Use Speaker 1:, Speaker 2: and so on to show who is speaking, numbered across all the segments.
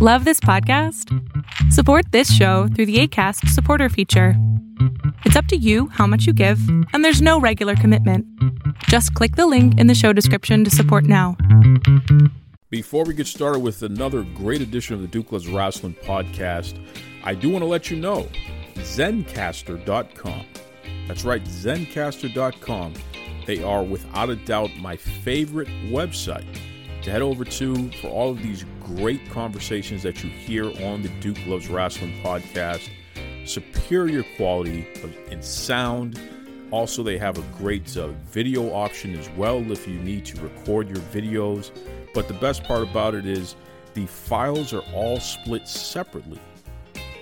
Speaker 1: Love this podcast? Support this show through the ACAST supporter feature. It's up to you how much you give, and there's no regular commitment. Just click the link in the show description to support now.
Speaker 2: Before we get started with another great edition of the Duke Loves Wrestling podcast, I do want to let you know Zencastr.com. That's right, Zencastr.com. They are without a doubt my favorite website to head over to for all of these great conversations that you hear on the Duke Loves Wrestling podcast. Superior quality of, in sound. Also, they have a great uh, video option as well if you need to record your videos. But the best part about it is the files are all split separately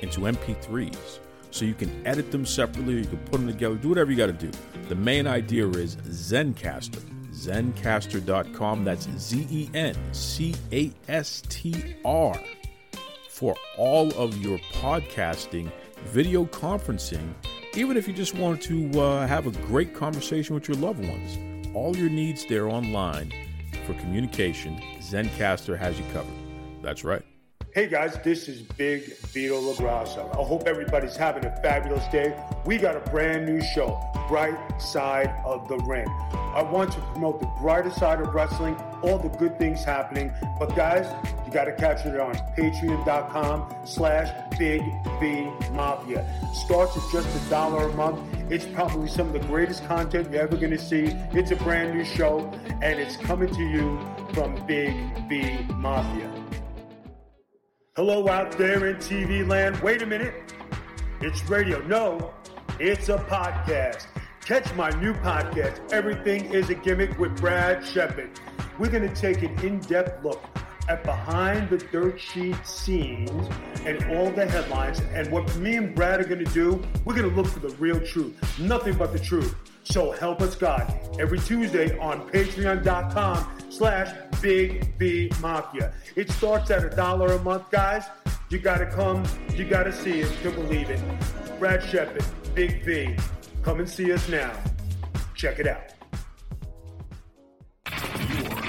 Speaker 2: into MP3s. So you can edit them separately, you can put them together, do whatever you got to do. The main idea is Zencastr zencastr.com. That's Z E N C A S T R for all of your podcasting, video conferencing, even if you just want to uh, have a great conversation with your loved ones. All your needs there online for communication, Zencastr has you covered. That's right.
Speaker 3: Hey guys, this is Big Vito LaGrasso. I hope everybody's having a fabulous day. We got a brand new show, Bright Side of the Ring. I want to promote the brighter side of wrestling, all the good things happening. But guys, you got to catch it on patreon.com slash Big V Mafia. Starts at just a dollar a month. It's probably some of the greatest content you're ever going to see. It's a brand new show, and it's coming to you from Big V Mafia. Hello out there in TV land. Wait a minute. It's radio. No, it's a podcast. Catch my new podcast, Everything is a Gimmick with Brad Shepard. We're going to take an in depth look at behind the dirt sheet scenes and all the headlines. And what me and Brad are going to do, we're going to look for the real truth, nothing but the truth. So help us God. Every Tuesday on patreon.com slash Big V Mafia. It starts at a dollar a month, guys. You gotta come, you gotta see it to believe it. Brad Shepard, Big V. Come and see us now. Check it out.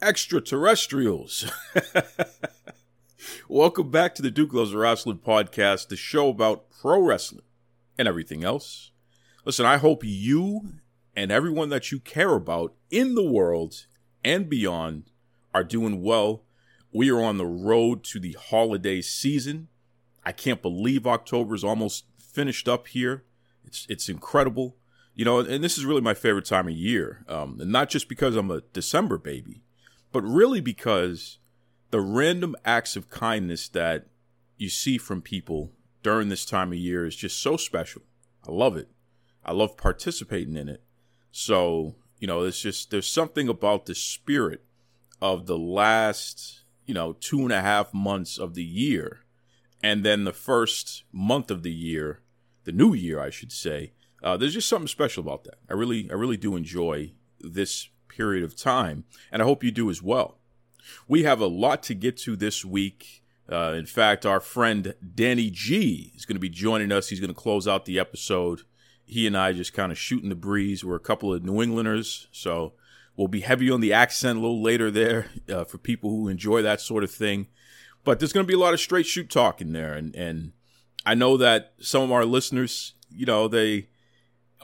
Speaker 2: extraterrestrials. Welcome back to the Duke Loves Wrestling podcast, the show about pro wrestling and everything else. Listen, I hope you and everyone that you care about in the world and beyond are doing well. We are on the road to the holiday season. I can't believe October is almost finished up here. It's it's incredible, you know. And this is really my favorite time of year, um, and not just because I'm a December baby, but really because the random acts of kindness that you see from people during this time of year is just so special. I love it. I love participating in it. So, you know, it's just, there's something about the spirit of the last, you know, two and a half months of the year. And then the first month of the year, the new year, I should say. Uh, there's just something special about that. I really, I really do enjoy this period of time. And I hope you do as well. We have a lot to get to this week. Uh, in fact, our friend Danny G is going to be joining us. He's going to close out the episode he and I just kind of shooting the breeze. We're a couple of New Englanders, so we'll be heavy on the accent a little later there uh, for people who enjoy that sort of thing. But there's going to be a lot of straight shoot talk in there, and and I know that some of our listeners, you know, they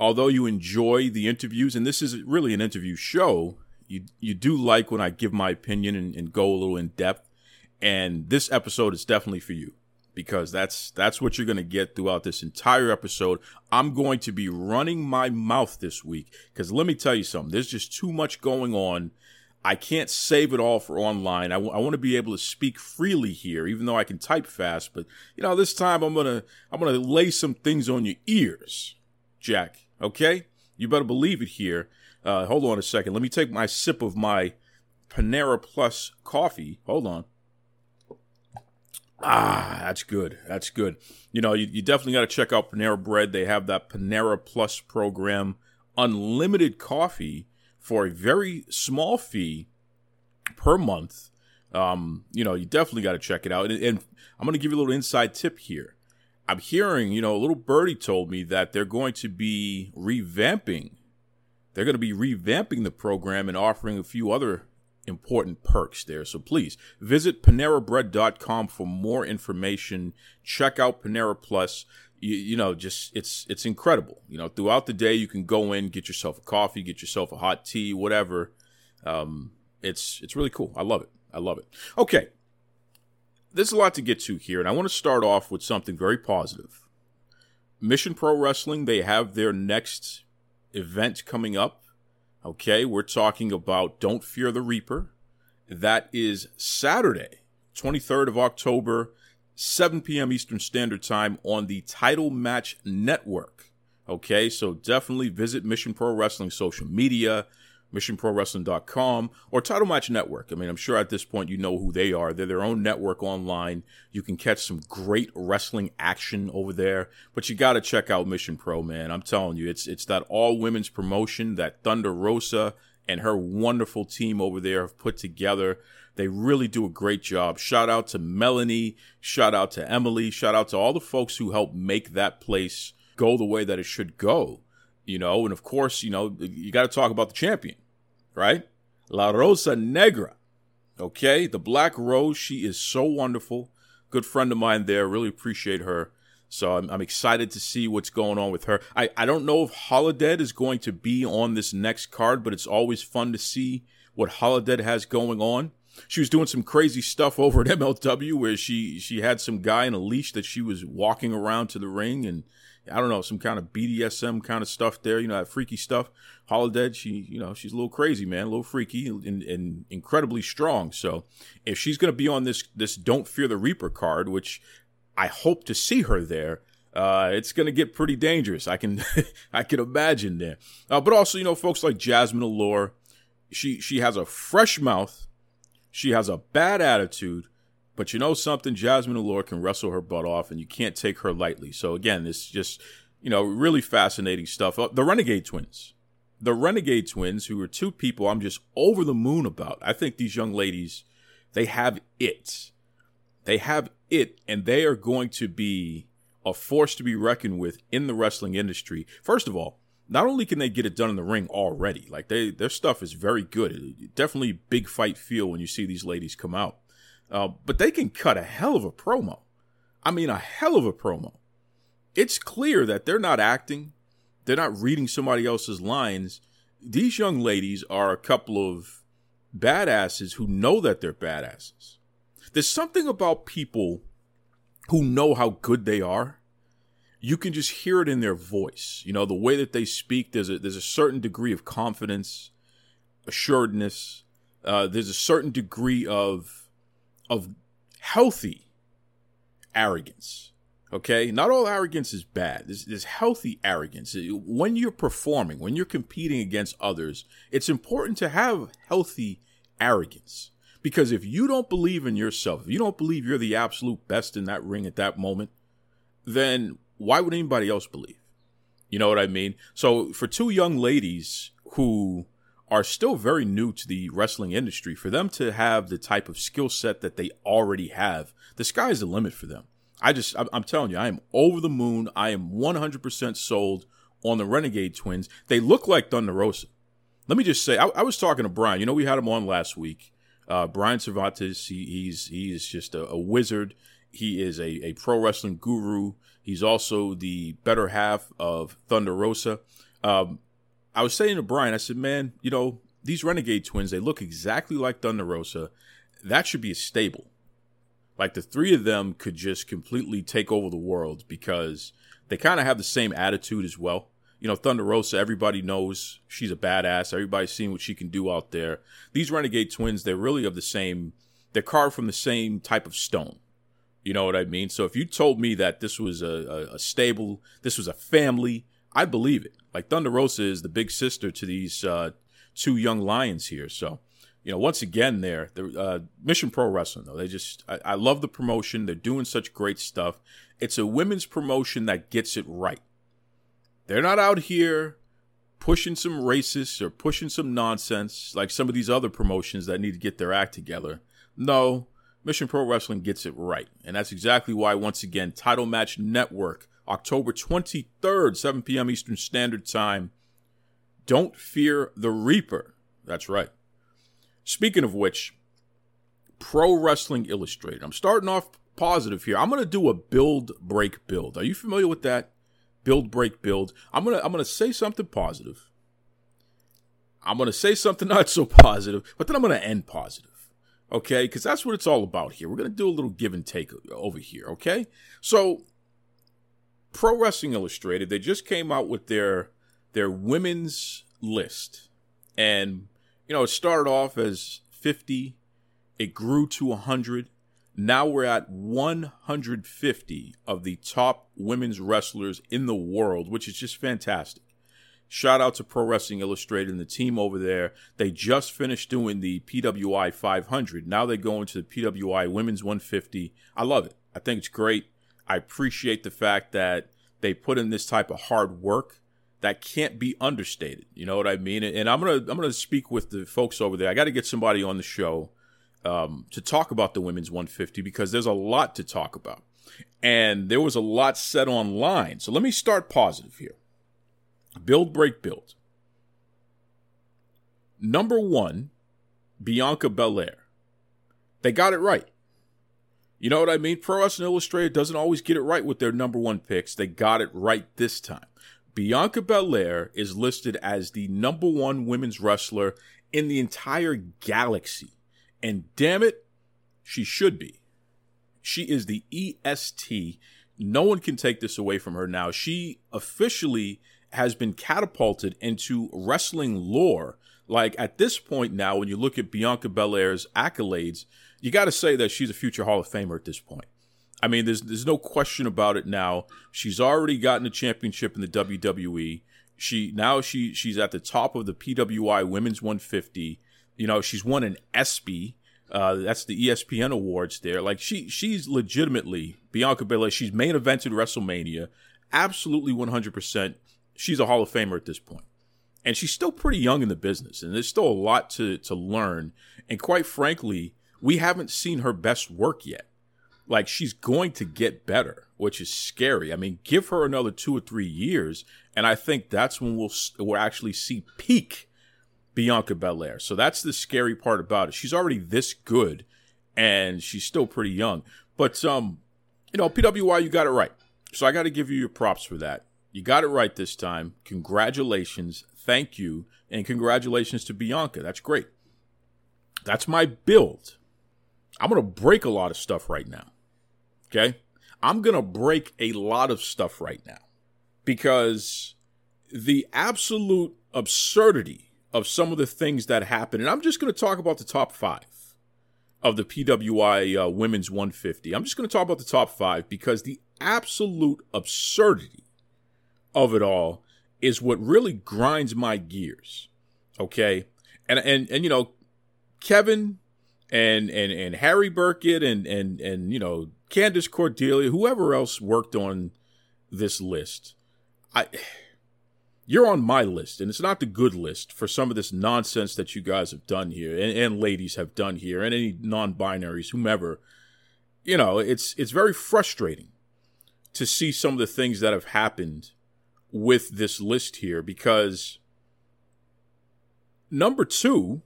Speaker 2: although you enjoy the interviews, and this is really an interview show, you you do like when I give my opinion and, and go a little in depth. And this episode is definitely for you because that's that's what you're going to get throughout this entire episode. I'm going to be running my mouth this week because let me tell you something. There's just too much going on. I can't save it all for online. I, w- I want to be able to speak freely here, even though I can type fast. But you know, this time I'm gonna I'm gonna lay some things on your ears, Jack. Okay, you better believe it here. Uh, hold on a second. Let me take my sip of my Panera Plus coffee. Hold on. Ah, that's good. That's good. You know, you, you definitely got to check out Panera Bread. They have that Panera Plus program, unlimited coffee for a very small fee per month. Um, you know, you definitely got to check it out. And, and I'm going to give you a little inside tip here. I'm hearing, you know, a little birdie told me that they're going to be revamping. They're going to be revamping the program and offering a few other important perks there. So please visit PaneraBread.com for more information. Check out Panera Plus. You, you, know, just it's it's incredible. You know, throughout the day you can go in, get yourself a coffee, get yourself a hot tea, whatever. Um, it's it's really cool. I love it. I love it. Okay, there's a lot to get to here, and I want to start off with something very positive. Mission Pro Wrestling, they have their next event coming up. Okay, we're talking about Don't Fear the Reaper. That is Saturday, 23rd of October, 7 p.m. Eastern Standard Time on the Title Match Network. Okay, so definitely visit Mission Pro Wrestling social media, missionprowrestling.com, or Title Match Network. I mean, I'm sure at this point you know who they are. They're their own network online. You can catch some great wrestling action over there, but you got to check out Mission Pro, man. I'm telling you, it's it's that all women's promotion that Thunder Rosa and her wonderful team over there have put together. They really do a great job. Shout out to Melanie, shout out to Emily, shout out to all the folks who helped make that place go the way that it should go you know, and of course, you know, you got to talk about the champion, right? La Rosa Negra. Okay, the Black Rose. She is so wonderful. Good friend of mine there. Really appreciate her. So I'm, I'm excited to see what's going on with her. I, I don't know if Holidead is going to be on this next card, but it's always fun to see what Holidead has going on. She was doing some crazy stuff over at MLW where she she had some guy in a leash that she was walking around to the ring and I don't know, some kind of BDSM kind of stuff there, you know, that freaky stuff. Holidead, she, you know, she's a little crazy, man, a little freaky and, and incredibly strong. So if she's going to be on this, this Don't Fear the Reaper card, which I hope to see her there, uh, it's going to get pretty dangerous. I can, I can imagine there. Uh, but also, you know, folks like Jazmin Allure, she, she has a fresh mouth. She has a bad attitude but you know something, Jazmin Allure can wrestle her butt off, and you can't take her lightly. So again, this just you know really fascinating stuff. Uh, the Renegade Twins, the Renegade Twins, who are two people I'm just over the moon about. I think these young ladies, they have it. They have it, and they are going to be a force to be reckoned with in the wrestling industry. First of all, not only can they get it done in the ring already, like they their stuff is very good. Definitely big fight feel when you see these ladies come out. Uh, but they can cut a hell of a promo. I mean, a hell of a promo. It's clear that they're not acting, they're not reading somebody else's lines. These young ladies are a couple of badasses who know that they're badasses. There's something about people who know how good they are. You can just hear it in their voice. You know, the way that they speak, there's a, there's a certain degree of confidence, assuredness. Uh, there's a certain degree of of healthy arrogance. Okay, not all arrogance is bad. There's, healthy arrogance. When you're performing, when you're competing against others, it's important to have healthy arrogance. Because if you don't believe in yourself, if you don't believe you're the absolute best in that ring at that moment, then why would anybody else believe? You know what I mean? So for two young ladies who are still very new to the wrestling industry, for them to have the type of skill set that they already have, the sky's the limit for them. I just, I'm telling you, I am over the moon. I am 100% sold on the Renegade Twins. They look like Thunder Rosa. Let me just say, I, I was talking to Brian. You know, we had him on last week. Uh, Brian Cervantes, he, he's he is just a, a wizard. He is a, a pro wrestling guru. He's also the better half of Thunder Rosa. Um, I was saying to Brian, I said, man, you know, these Renegade twins, they look exactly like Thunder Rosa. That should be a stable. Like the three of them could just completely take over the world because they kind of have the same attitude as well. You know, Thunder Rosa, everybody knows she's a badass. Everybody's seen what she can do out there. These Renegade twins, they're really of the same, they're carved from the same type of stone. You know what I mean? So if you told me that this was a, a, a stable, this was a family, I believe it. Like Thunder Rosa is the big sister to these uh, two young lions here. So, you know, once again, there, the uh, Mission Pro Wrestling though they just I, I love the promotion. They're doing such great stuff. It's a women's promotion that gets it right. They're not out here pushing some racist or pushing some nonsense like some of these other promotions that need to get their act together. No, Mission Pro Wrestling gets it right. And that's exactly why, once again, Title Match Network, October 23rd, 7 p.m. Eastern Standard Time. Don't fear the Reaper. That's right. Speaking of which, Pro Wrestling Illustrated. I'm starting off positive here. I'm going to do a build break build. Are you familiar with that? Build break build. I'm going to I'm going to say something positive. I'm going to say something not so positive, but then I'm going to end positive. Okay? Cuz that's what it's all about here. We're going to do a little give and take over here, okay? So Pro Wrestling Illustrated, they just came out with their their women's list. And you know, it started off as 50, it grew to 100. Now we're at 150 of the top women's wrestlers in the world, which is just fantastic. Shout out to Pro Wrestling Illustrated and the team over there. They just finished doing the PWI 500. Now they go into the PWI Women's 150. I love it. I think it's great. I appreciate the fact that they put in this type of hard work that can't be understated. You know what I mean? And I'm gonna I'm gonna speak with the folks over there. I got to get somebody on the show um, to talk about the women's 150 because there's a lot to talk about, and there was a lot said online. So let me start positive here. Build, break, build. Number one, Bianca Belair. They got it right. You know what I mean? Pro Wrestling Illustrated doesn't always get it right with their number one picks. They got it right this time. Bianca Belair is listed as the number one women's wrestler in the entire galaxy. And damn it, she should be. She is the EST. No one can take this away from her now. She officially has been catapulted into wrestling lore. Like at this point now, when you look at Bianca Belair's accolades, you got to say that she's a future Hall of Famer at this point. I mean, there's there's no question about it now. She's already gotten a championship in the WWE. She now she she's at the top of the PWI Women's 150. You know, she's won an ESPY. Uh, that's the ESPN awards there. Like she she's legitimately Bianca Belair. She's main evented WrestleMania. Absolutely 100%. She's a Hall of Famer at this point. And she's still pretty young in the business, and there's still a lot to to learn. And quite frankly, we haven't seen her best work yet like she's going to get better, which is scary. I mean, give her another two or three years, and I think that's when we'll we'll actually see peak Bianca Belair. So that's the scary part about it. She's already this good, and she's still pretty young. But um, you know, PWI, you got it right. So I got to give you your props for that. You got it right this time. Congratulations, thank you, and congratulations to Bianca. That's great. That's my build. I'm gonna break a lot of stuff right now. Okay. I'm going to break a lot of stuff right now because the absolute absurdity of some of the things that happen, and I'm just going to talk about the top five of the PWI uh, Women's 150. I'm just going to talk about the top five because the absolute absurdity of it all is what really grinds my gears. Okay. And, and, and, you know, Kevin and, and, and Harry Burkett and, and, and, you know, Candice Cordelia, whoever else worked on this list, I you're on my list, and it's not the good list for some of this nonsense that you guys have done here, and, and ladies have done here, and any non-binaries, whomever. You know, it's it's very frustrating to see some of the things that have happened with this list here because number two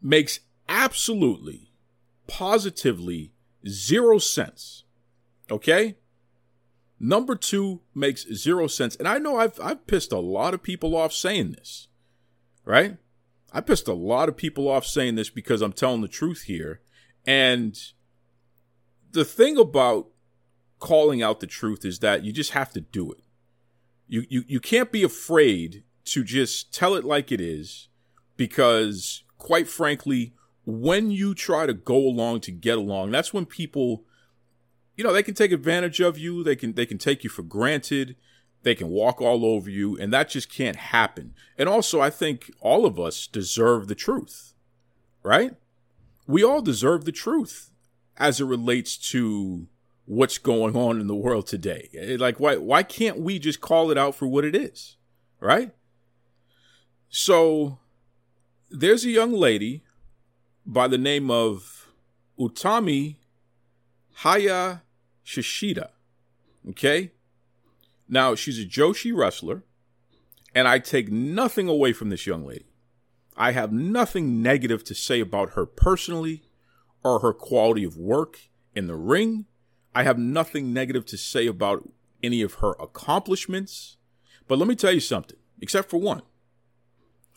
Speaker 2: makes absolutely, positively zero sense. Okay? Number two makes zero sense. And I know I've I've pissed a lot of people off saying this. Right? I pissed a lot of people off saying this because I'm telling the truth here. And the thing about calling out the truth is that you just have to do it. You you you can't be afraid to just tell it like it is because quite frankly when you try to go along to get along, that's when people, you know, they can take advantage of you. They can, they can take you for granted. They can walk all over you, and that just can't happen. And also, I think all of us deserve the truth. right? We all deserve the truth as it relates to what's going on in the world today. Eh, like why why can't we just call it out for what it is? Right? So there's a young lady by the name of Utami Haya Shishida. Okay? Now, she's a Joshi wrestler, and I take nothing away from this young lady. I have nothing negative to say about her personally or her quality of work in the ring. I have nothing negative to say about any of her accomplishments. But let me tell you something, except for one.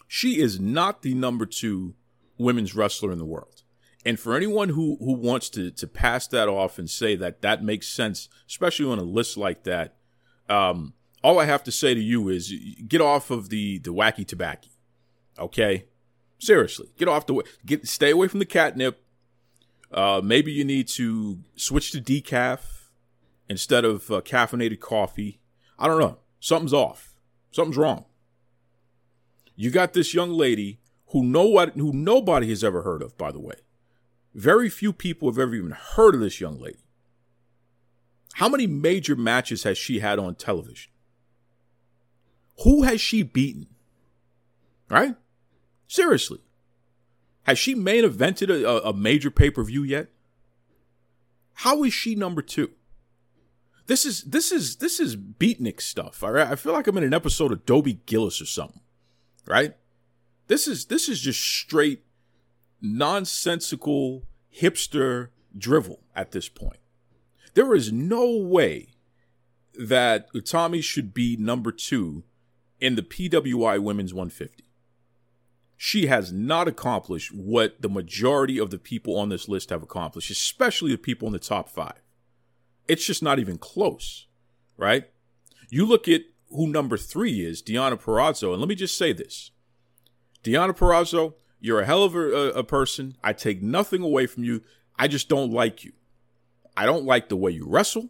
Speaker 2: She is not the number two women's wrestler in the world. And for anyone who, who wants to, to pass that off and say that that makes sense, especially on a list like that, um, all I have to say to you is get off of the, the wacky tobacco. Okay? Seriously, get off the get stay away from the catnip. Uh, maybe you need to switch to decaf instead of uh, caffeinated coffee. I don't know. Something's off. Something's wrong. You got this young lady who no what who nobody has ever heard of, by the way. Very few people have ever even heard of this young lady. How many major matches has she had on television? Who has she beaten? Right? Seriously. Has she main evented a, a major pay per view yet? How is she number two? This is this is this is beatnik stuff. All right, I feel like I'm in an episode of Dobie Gillis or something. Right? This is this is just straight nonsensical hipster drivel at this point. There is no way that Utami should be number two in the PWI Women's 150. She has not accomplished what the majority of the people on this list have accomplished, especially the people in the top five. It's just not even close, right? You look at who number three is, Deonna Purrazzo, and let me just say this. Deonna Purrazzo, you're a hell of a, a, person. I take nothing away from you. I just don't like you. I don't like the way you wrestle.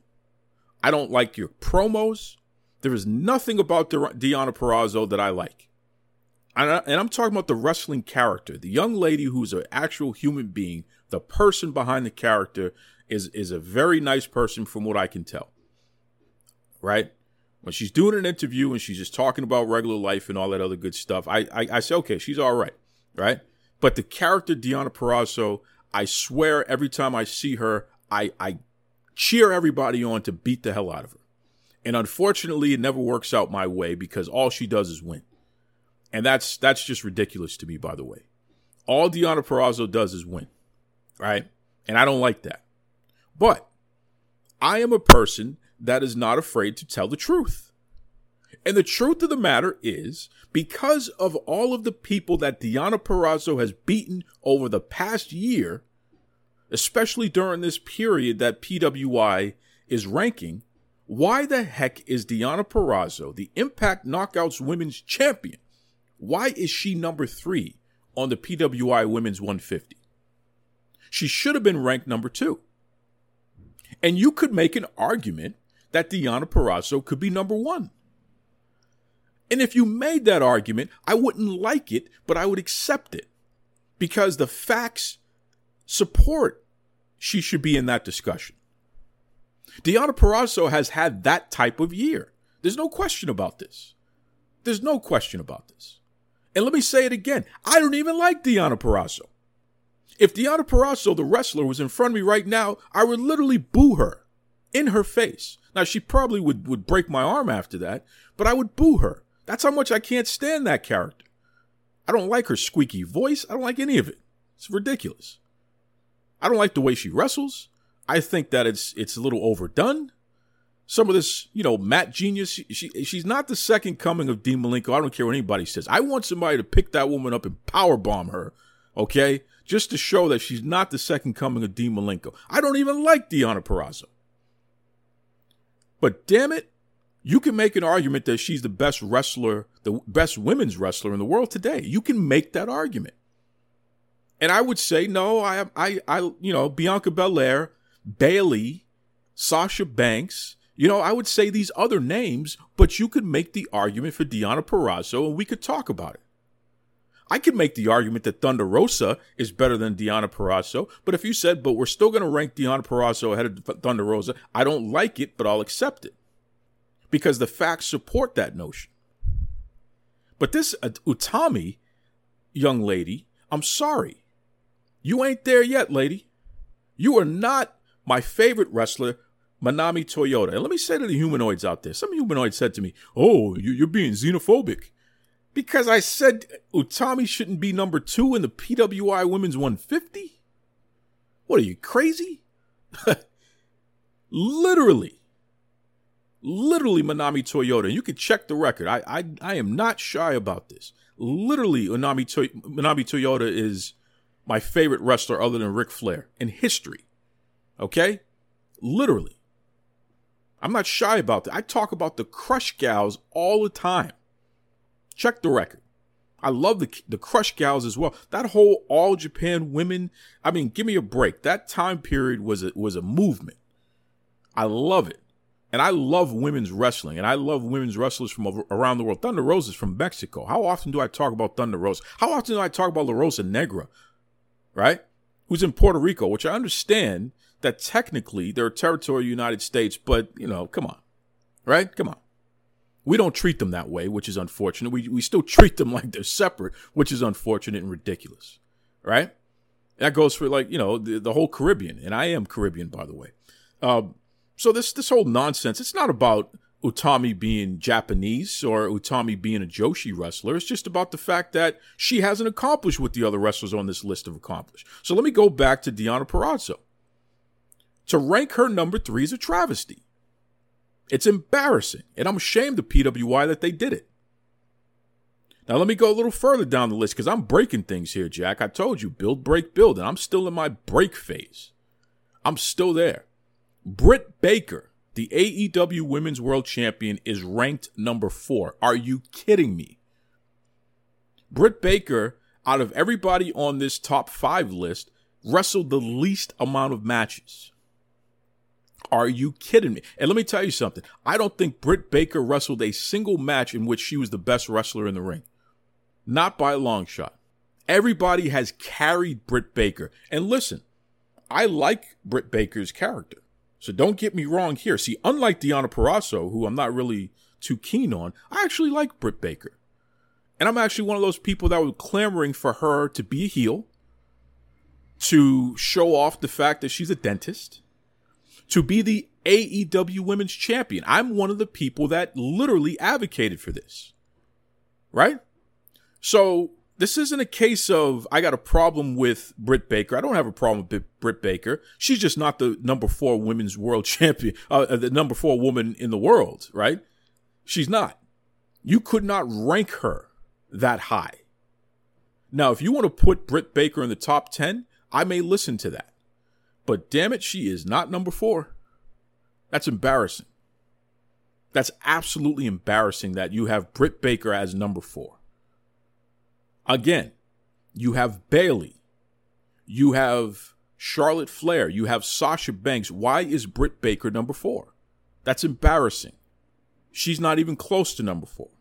Speaker 2: I don't like your promos. There is nothing about De- Purrazzo that I like. And, I, and I'm talking about the wrestling character, the young lady who's an actual human being. The person behind the character is is a very nice person, from what I can tell. Right? When she's doing an interview and she's just talking about regular life and all that other good stuff, I I, I say, okay, she's all right right? But the character Deonna Purrazzo, I swear every time I see her, I, I cheer everybody on to beat the hell out of her. And unfortunately, it never works out my way because all she does is win. And that's that's just ridiculous to me, by the way. All Deonna Purrazzo does is win. Right? And I don't like that. But I am a person that is not afraid to tell the truth. And the truth of the matter is, because of all of the people that Deonna Purrazzo has beaten over the past year, especially during this period that PWI is ranking, why the heck is Deonna Purrazzo, the Impact Knockouts Women's Champion, why is she number three on the PWI Women's 150? She should have been ranked number two. And you could make an argument that Deonna Purrazzo could be number one. And if you made that argument, I wouldn't like it, but I would accept it because the facts support she should be in that discussion. Deonna Purrazzo has had that type of year. There's no question about this. There's no question about this. And let me say it again. I don't even like Deonna Purrazzo. If Deonna Purrazzo, the wrestler, was in front of me right now, I would literally boo her in her face. Now, she probably would, would break my arm after that, but I would boo her that's how much I can't stand that character. I don't like her squeaky voice. I don't like any of it. It's ridiculous. I don't like the way she wrestles. I think that it's it's a little overdone. Some of this, you know, Matt Genius, she, she she's not the second coming of Dean Malenko. I don't care what anybody says. I want somebody to pick that woman up and power bomb her, okay? Just to show that she's not the second coming of Dean Malenko. I don't even like Deonna Purrazzo. But damn it, you can make an argument that she's the best wrestler, the best women's wrestler in the world today. You can make that argument. And I would say, no, I, I, I, you know, Bianca Belair, Bayley, Sasha Banks, you know, I would say these other names, but you could make the argument for Deonna Purrazzo and we could talk about it. I could make the argument that Thunder Rosa is better than Deonna Purrazzo, but if you said, but we're still going to rank Deonna Purrazzo ahead of Thunder Rosa, I don't like it, but I'll accept it because the facts support that notion. But this uh, Utami young lady, I'm sorry. You ain't there yet, lady. You are not my favorite wrestler, Manami Toyota. And let me say to the humanoids out there some humanoids said to me, Oh, you're being xenophobic. Because I said Utami shouldn't be number two in the PWI Women's 150? What are you, crazy? literally. Literally Manami Toyota. You can check the record. I, I, I am not shy about this. Literally, Manami, Manami Toyota is my favorite wrestler other than Ric Flair in history. Okay? Literally. I'm not shy about that. I talk about the crush gals all the time. Check the record. I love the the crush gals as well. That whole all Japan women. I mean, give me a break. That time period was a, was a movement. I love it, and I love women's wrestling, and I love women's wrestlers from around the world. Thunder Rosa is from Mexico. How often do I talk about Thunder Rosa? How often do I talk about La Rosa Negra? Right? Who's in Puerto Rico, which I understand that technically they're territory of the United States, but you know, come on, right? Come on. We don't treat them that way, which is unfortunate. We we still treat them like they're separate, which is unfortunate and ridiculous, right? That goes for like you know the, the whole Caribbean, and I am Caribbean by the way. Um, so this this whole nonsense, it's not about Utami being Japanese or Utami being a Joshi wrestler. It's just about the fact that she hasn't accomplished what the other wrestlers on this list have accomplished. So let me go back to Deonna Purrazzo. To rank her number three is a travesty. It's embarrassing, and I'm ashamed of PWI that they did it. Now, let me go a little further down the list because I'm breaking things here, Jack. I told you, build, break, build, and I'm still in my break phase. I'm still there. Britt Baker, the AEW Women's World Champion, is ranked number four. Are you kidding me? Britt Baker, out of everybody on this top five list, wrestled the least amount of matches. Are you kidding me? And let me tell you something. I don't think Britt Baker wrestled a single match in which she was the best wrestler in the ring. Not by a long shot. Everybody has carried Britt Baker. And listen, I like Britt Baker's character. So don't get me wrong here. See, unlike Deonna Purrazzo, who I'm not really too keen on, I actually like Britt Baker. And I'm actually one of those people that were clamoring for her to be a heel, to show off the fact that she's a dentist, to be the AEW Women's Champion. I'm one of the people that literally advocated for this. Right? So this isn't a case of I got a problem with Britt Baker. I don't have a problem with Britt Baker. She's just not the number four women's world champion, uh, the number four woman in the world, right? She's not. You could not rank her that high. Now, if you want to put Britt Baker in the top 10, I may listen to that. But damn it, she is not number four. That's embarrassing. That's absolutely embarrassing that you have Britt Baker as number four. Again, you have Bayley. You have Charlotte Flair. You have Sasha Banks. Why is Britt Baker number four? That's embarrassing. She's not even close to number four.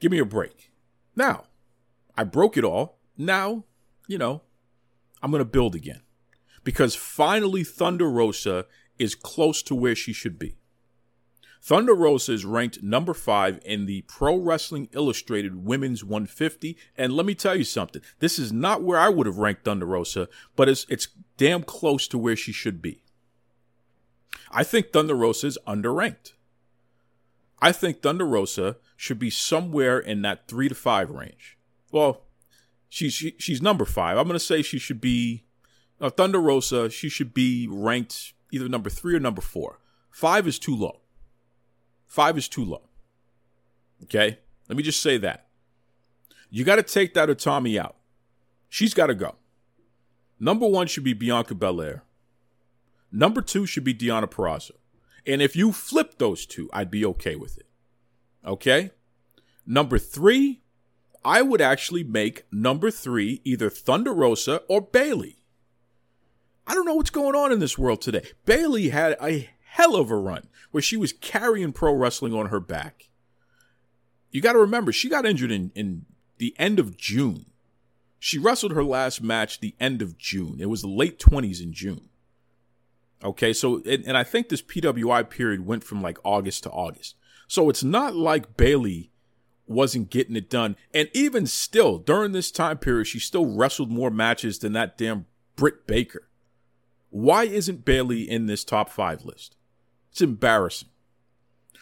Speaker 2: Give me a break. Now, I broke it all. Now, you know, I'm going to build again because finally Thunder Rosa is close to where she should be. Thunder Rosa is ranked number five in the Pro Wrestling Illustrated Women's 150. And let me tell you something. This is not where I would have ranked Thunder Rosa, but it's, it's damn close to where she should be. I think Thunder Rosa is underranked. I think Thunder Rosa should be somewhere in that three to five range. Well, she's she, she's number five. I'm going to say she should be now, Thunder Rosa, she should be ranked either number three or number four. Five is too low. Five is too low. Okay? Let me just say that. You got to take that Utami out. She's got to go. Number one should be Bianca Belair. Number two should be Deonna Purrazzo. And if you flip those two, I'd be okay with it. Okay? Number three, I would actually make number three either Thunder Rosa or Bayley. I don't know what's going on in this world today. Bayley had a hell of a run where she was carrying pro wrestling on her back. You got to remember, she got injured in, in the end of June. She wrestled her last match the end of June. It was the late 20s in June. Okay, so, and, and I think this PWI period went from like August to August. So it's not like Bayley wasn't getting it done. And even still, during this time period, she still wrestled more matches than that damn Britt Baker. Why isn't Bayley in this top five list? It's embarrassing.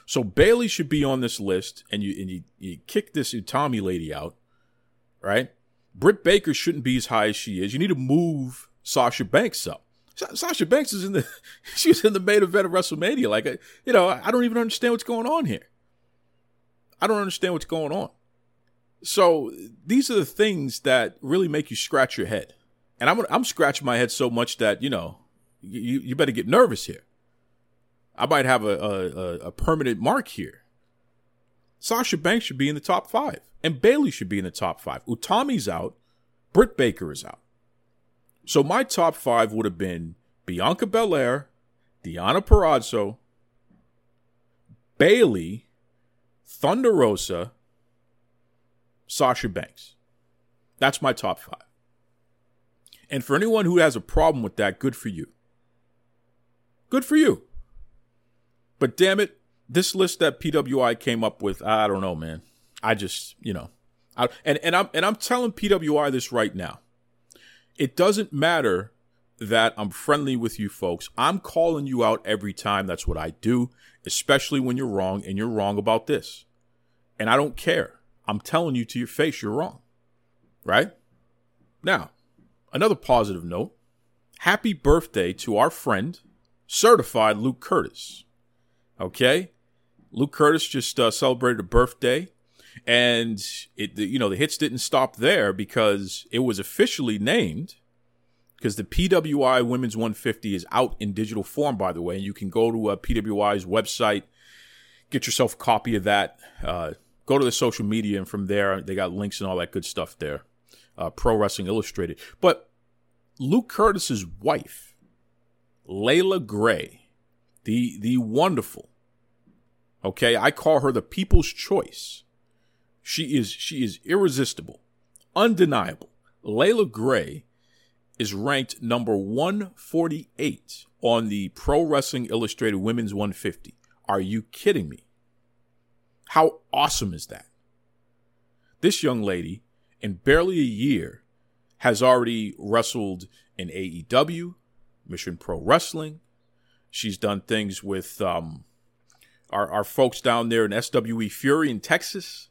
Speaker 2: So Bayley should be on this list, and you and you, you kick this Utami lady out, right? Britt Baker shouldn't be as high as she is. You need to move Sasha Banks up. Sasha Banks is in the she's in the main event of WrestleMania. Like you know, I don't even understand what's going on here. I don't understand what's going on. So these are the things that really make you scratch your head. And I'm I'm scratching my head so much that you know you you better get nervous here. I might have a a, a permanent mark here. Sasha Banks should be in the top five, and Bayley should be in the top five. Utami's out, Britt Baker is out. So my top five would have been Bianca Belair, Deonna Purrazzo, Bayley, Thunder Rosa, Sasha Banks. That's my top five. And for anyone who has a problem with that, good for you. Good for you. But damn it, this list that PWI came up with, I don't know, man. I just, you know, I, and and I'm and I'm telling PWI this right now. It doesn't matter that I'm friendly with you folks. I'm calling you out every time. That's what I do, especially when you're wrong and you're wrong about this. And I don't care. I'm telling you to your face you're wrong. Right? Now, another positive note. Happy birthday to our friend, certified Luke Curtis. Okay, Luke Curtis just uh, celebrated a birthday, and it you know the hits didn't stop there because it was officially named because the PWI Women's 150 is out in digital form, by the way. And you can go to uh, PWI's website, get yourself a copy of that. Uh, go to the social media, and from there they got links and all that good stuff there. Uh, Pro Wrestling Illustrated, but Luke Curtis's wife, Layla Gray, the the wonderful Okay, I call her the people's choice. She is she is irresistible, undeniable. Layla Gray is ranked number 148 on the Pro Wrestling Illustrated Women's 150. Are you kidding me? How awesome is that? This young lady, in barely a year, has already wrestled in AEW, Mission Pro Wrestling. She's done things with um, our, our folks down there in SWE Fury in Texas.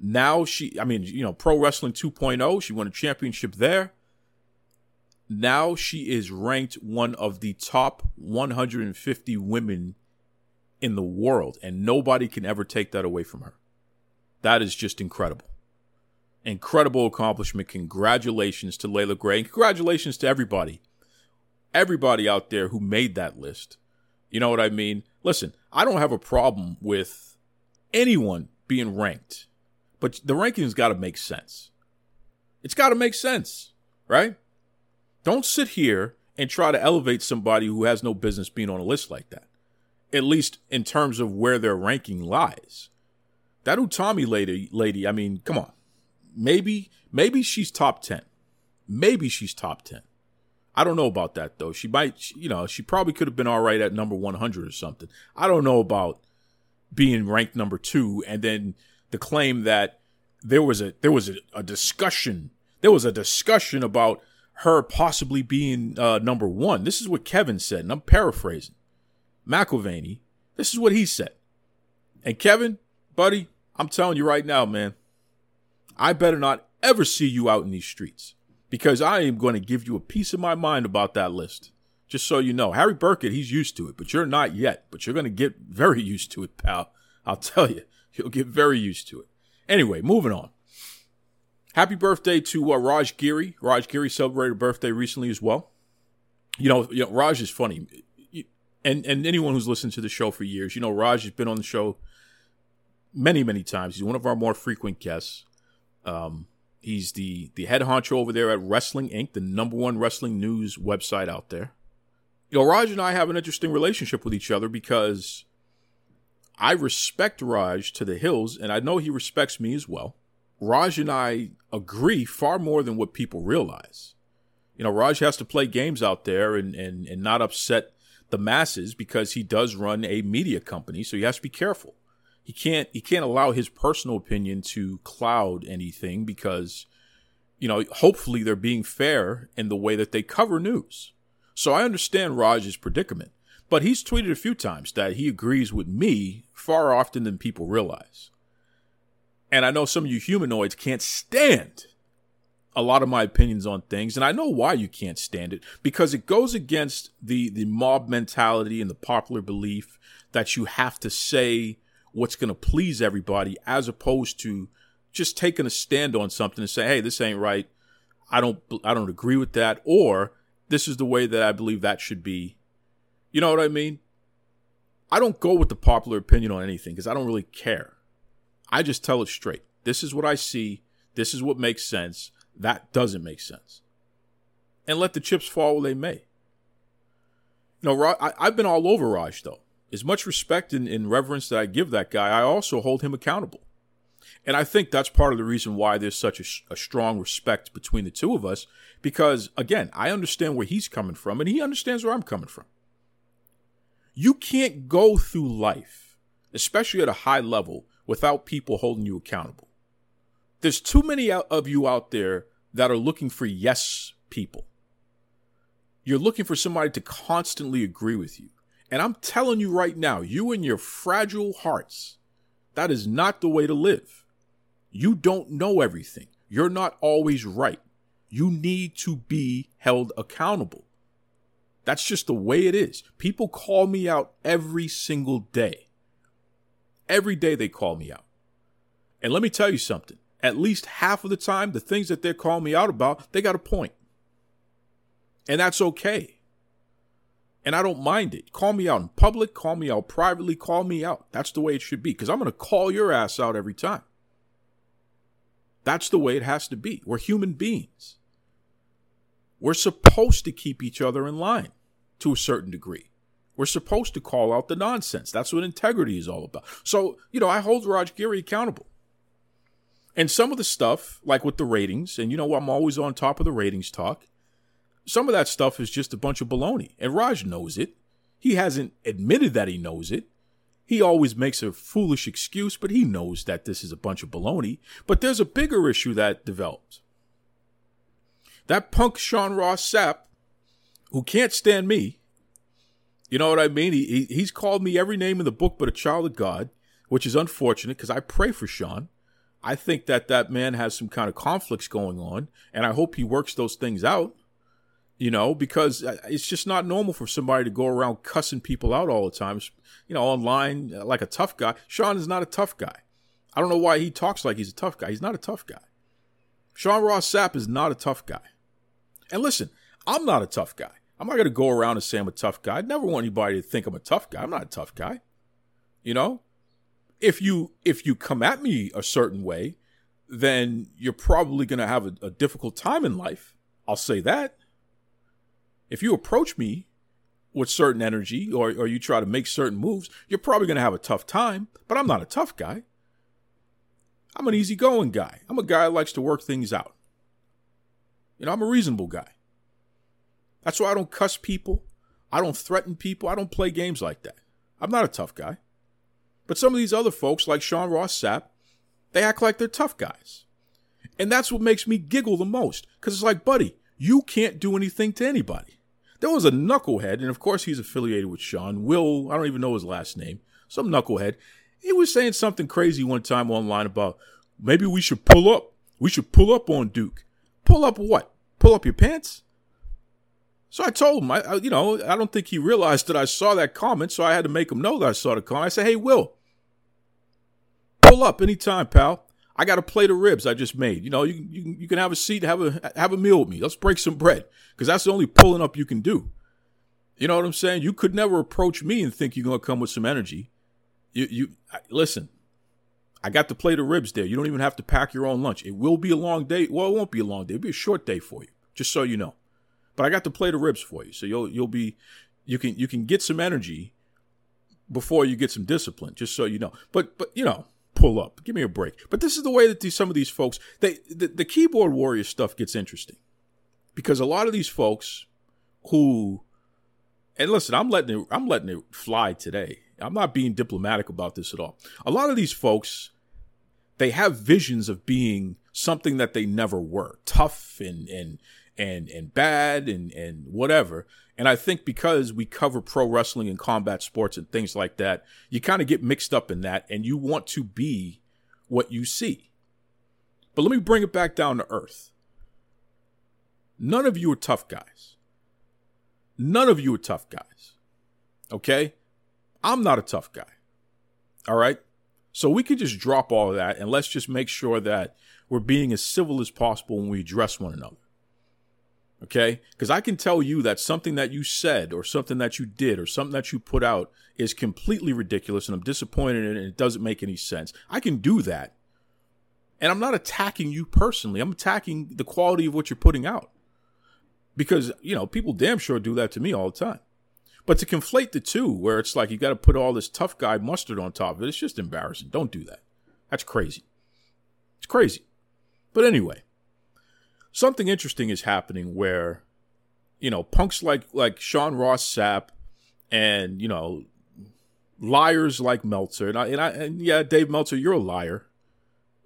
Speaker 2: Now she, I mean, you know, Pro Wrestling 2.0, she won a championship there. Now she is ranked one of the top 150 women in the world, and nobody can ever take that away from her. That is just incredible. Incredible accomplishment. Congratulations to Layla Gray. And congratulations to everybody. Everybody out there who made that list. You know what I mean? Listen, I don't have a problem with anyone being ranked, but the ranking's got to make sense. It's got to make sense, right? Don't sit here and try to elevate somebody who has no business being on a list like that, at least in terms of where their ranking lies. That Utami lady, lady, I mean, come on. Maybe, maybe she's top 10. Maybe she's top 10. I don't know about that though. She might, you know, she probably could have been all right at number 100 or something. I don't know about being ranked number two and then the claim that there was a there was a, a discussion there was a discussion about her possibly being uh, number one. This is what Kevin said, and I'm paraphrasing. McIlvaney, this is what he said. And Kevin, buddy, I'm telling you right now, man, I better not ever see you out in these streets because I am going to give you a piece of my mind about that list. Just so you know, Harry Burkett, he's used to it, but you're not yet. But you're going to get very used to it, pal. I'll tell you, you'll get very used to it. Anyway, moving on. Happy birthday to uh, Raj Giri. Raj Giri celebrated a birthday recently as well. You know, you know, Raj is funny, and and anyone who's listened to the show for years, you know, Raj has been on the show many many times. He's one of our more frequent guests. Um, He's the the head honcho over there at Wrestling Inc., the number one wrestling news website out there. You know, Raj and I have an interesting relationship with each other because I respect Raj to the hills, and I know he respects me as well. Raj and I agree far more than what people realize. You know, Raj has to play games out there and, and, and not upset the masses because he does run a media company, so he has to be careful. He can't he can't allow his personal opinion to cloud anything because you know, hopefully they're being fair in the way that they cover news. So I understand Raj's predicament, but he's tweeted a few times that he agrees with me far often than people realize. And I know some of you humanoids can't stand a lot of my opinions on things, and I know why you can't stand it because it goes against the the mob mentality and the popular belief that you have to say what's going to please everybody as opposed to just taking a stand on something and say, "Hey, this ain't right. I don't I don't agree with that," or "This is the way that I believe that should be." You know what I mean? I don't go with the popular opinion on anything because I don't really care. I just tell it straight. This is what I see. This is what makes sense. That doesn't make sense. And let the chips fall where they may. You know, I, have been all over Raj, though. As much respect and, and reverence that I give that guy, I also hold him accountable. And I think that's part of the reason why there's such a, a, strong respect between the two of us. Because, again, I understand where he's coming from and he understands where I'm coming from. You can't go through life, especially at a high level, without people holding you accountable. There's too many of you out there that are looking for yes people. You're looking for somebody to constantly agree with you. And I'm telling you right now, you and your fragile hearts, that is not the way to live. You don't know everything. You're not always right. You need to be held accountable. That's just the way it is. People call me out every single day. Every day they call me out. And let me tell you something. At least half of the time, the things that they're calling me out about, they got a point. And that's okay. And I don't mind it. Call me out in public, call me out privately, call me out. That's the way it should be because I'm going to call your ass out every time. That's the way it has to be. We're human beings. We're supposed to keep each other in line to a certain degree. We're supposed to call out the nonsense. That's what integrity is all about. So, you know, I hold Raj Giri accountable. And some of the stuff, like with the ratings, and you know, I'm always on top of the ratings talk, some of that stuff is just a bunch of baloney. And Raj knows it. He hasn't admitted that he knows it. He always makes a foolish excuse, but he knows that this is a bunch of baloney. But there's a bigger issue that develops. That punk Sean Ross Sapp, who can't stand me, you know what I mean? He, he he's called me every name in the book but a child of God, which is unfortunate because I pray for Sean. I think that that man has some kind of conflicts going on, and I hope he works those things out. You know, because uh, it's just not normal for somebody to go around cussing people out all the time. You know, online uh, like a tough guy. Sean is not a tough guy. I don't know why he talks like he's a tough guy. He's not a tough guy. Sean Ross Sapp is not a tough guy. And listen, I'm not a tough guy. I'm not going to go around and say I'm a tough guy. I never want anybody to think I'm a tough guy. I'm not a tough guy. You know, if you if you come at me a certain way, then you're probably going to have a, a difficult time in life. I'll say that. If you approach me with certain energy or, or you try to make certain moves, you're probably going to have a tough time, but I'm not a tough guy. I'm an easygoing guy. I'm a guy that likes to work things out. You know, I'm a reasonable guy. That's why I don't cuss people. I don't threaten people. I don't play games like that. I'm not a tough guy. But some of these other folks, like Sean Ross Sapp, they act like they're tough guys. And that's what makes me giggle the most. Because it's like, buddy, you can't do anything to anybody. There was a knucklehead, and of course he's affiliated with Sean. Will, I don't even know his last name. Some knucklehead. He was saying something crazy one time online about maybe we should pull up. We should pull up on Duke. Pull up what? Pull up your pants? So I told him, I, I, you know, I don't think he realized that I saw that comment, so I had to make him know that I saw the comment. I said, "Hey, Will, pull up anytime, pal. I got a plate of ribs I just made. You know, you you, you can have a seat, have a have a meal with me. Let's break some bread, because that's the only pulling up you can do. You know what I'm saying? You could never approach me and think you're gonna come with some energy. You you listen. I got the plate of ribs there. You don't even have to pack your own lunch. It will be a long day. Well, it won't be a long day. It'll be a short day for you, just so you know. But I got the plate of ribs for you, so you'll you'll be you can you can get some energy before you get some discipline, just so you know. But but you know, pull up. Give me a break. But this is the way that these, some of these folks, they the, the keyboard warrior stuff gets interesting because a lot of these folks who, and listen, I'm letting it, I'm letting it fly today. I'm not being diplomatic about this at all. A lot of these folks, they have visions of being something that they never were, tough and and and and bad and and whatever. And I think because we cover pro wrestling and combat sports and things like that, you kind of get mixed up in that and you want to be what you see. But let me bring it back down to earth. None of you are tough guys. None of you are tough guys. Okay? I'm not a tough guy. All right? So we could just drop all of that and let's just make sure that we're being as civil as possible when we address one another. Okay? Because I can tell you that something that you said or something that you did or something that you put out is completely ridiculous and I'm disappointed in it and it doesn't make any sense. I can do that. And I'm not attacking you personally. I'm attacking the quality of what you're putting out. Because, you know, people damn sure do that to me all the time. But to conflate the two, where it's like you got to put all this tough guy mustard on top of it, it's just embarrassing. Don't do that. That's crazy. It's crazy. But anyway, something interesting is happening where, you know, punks like like Sean Ross Sapp and, you know, liars like Meltzer. And I, and I and yeah, Dave Meltzer, you're a liar.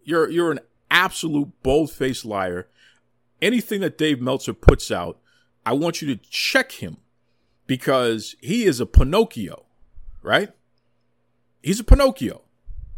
Speaker 2: You're you're an absolute bold-faced liar. Anything that Dave Meltzer puts out, I want you to check him because he is a Pinocchio, right? He's a Pinocchio,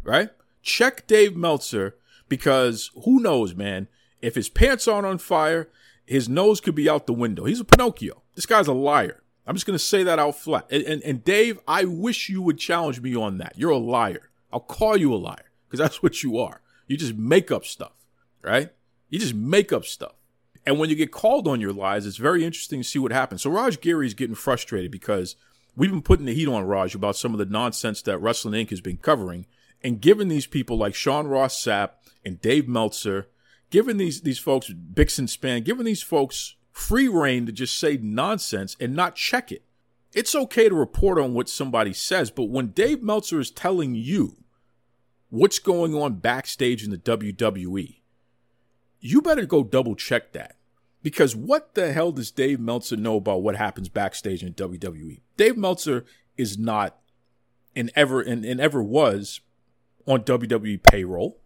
Speaker 2: right? Check Dave Meltzer because who knows, man? If his pants aren't on fire, his nose could be out the window. He's a Pinocchio. This guy's a liar. I'm just going to say that out flat. And, and, and, Dave, I wish you would challenge me on that. You're a liar. I'll call you a liar because that's what you are. You just make up stuff, right? You just make up stuff. And when you get called on your lies, it's very interesting to see what happens. So Raj Giri is getting frustrated because we've been putting the heat on Raj about some of the nonsense that Wrestling Inc. has been covering and giving these people like Sean Ross Sapp and Dave Meltzer, giving these these folks Bixenspan, giving these folks free reign to just say nonsense and not check it. It's okay to report on what somebody says, but when Dave Meltzer is telling you what's going on backstage in the WWE, you better go double check that. Because what the hell does Dave Meltzer know about what happens backstage in WWE? Dave Meltzer is not and ever and, and ever was on WWE payroll.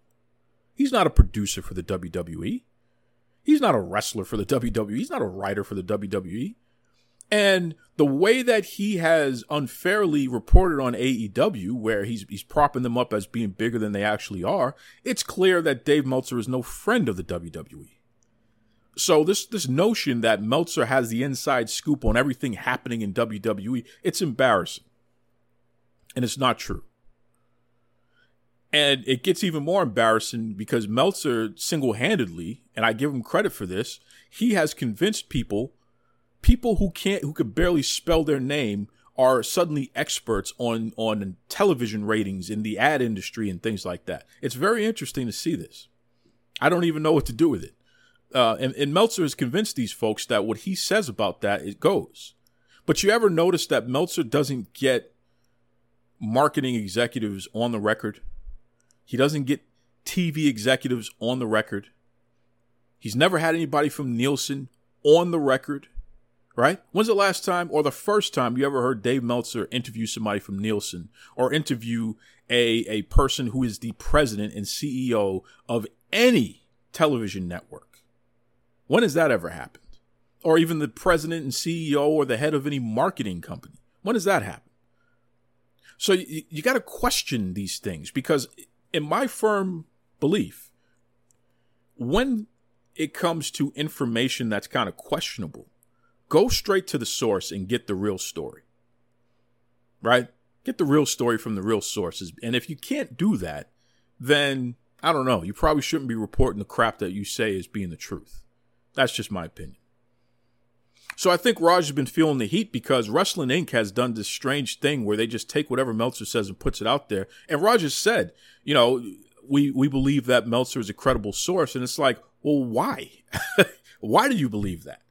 Speaker 2: He's not a producer for the WWE. He's not a wrestler for the WWE. He's not a writer for the WWE. And the way that he has unfairly reported on AEW, where he's he's propping them up as being bigger than they actually are, it's clear that Dave Meltzer is no friend of the WWE. So this this notion that Meltzer has the inside scoop on everything happening in WWE, it's embarrassing. And it's not true. And it gets even more embarrassing because Meltzer single handedly, and I give him credit for this, he has convinced people, people who can't, who could barely spell their name, are suddenly experts on on television ratings in the ad industry and things like that. It's very interesting to see this. I don't even know what to do with it. Uh, and, and Meltzer has convinced these folks that what he says about that it goes. But you ever notice that Meltzer doesn't get marketing executives on the record? He doesn't get TV executives on the record. He's never had anybody from Nielsen on the record, right? When's the last time or the first time you ever heard Dave Meltzer interview somebody from Nielsen or interview a, a person who is the president and CEO of any television network? When has that ever happened? Or even the president and CEO or the head of any marketing company? When does that happen? So you, you got to question these things because in my firm belief, when it comes to information that's kind of questionable, go straight to the source and get the real story. Right? Get the real story from the real sources. And if you can't do that, then I don't know. You probably shouldn't be reporting the crap that you say is being the truth. That's just my opinion. So I think Raj has been feeling the heat because Wrestling Inc. has done this strange thing where they just take whatever Meltzer says and puts it out there. And Raj has said, you know, we we believe that Meltzer is a credible source, and it's like, well, why? why do you believe that?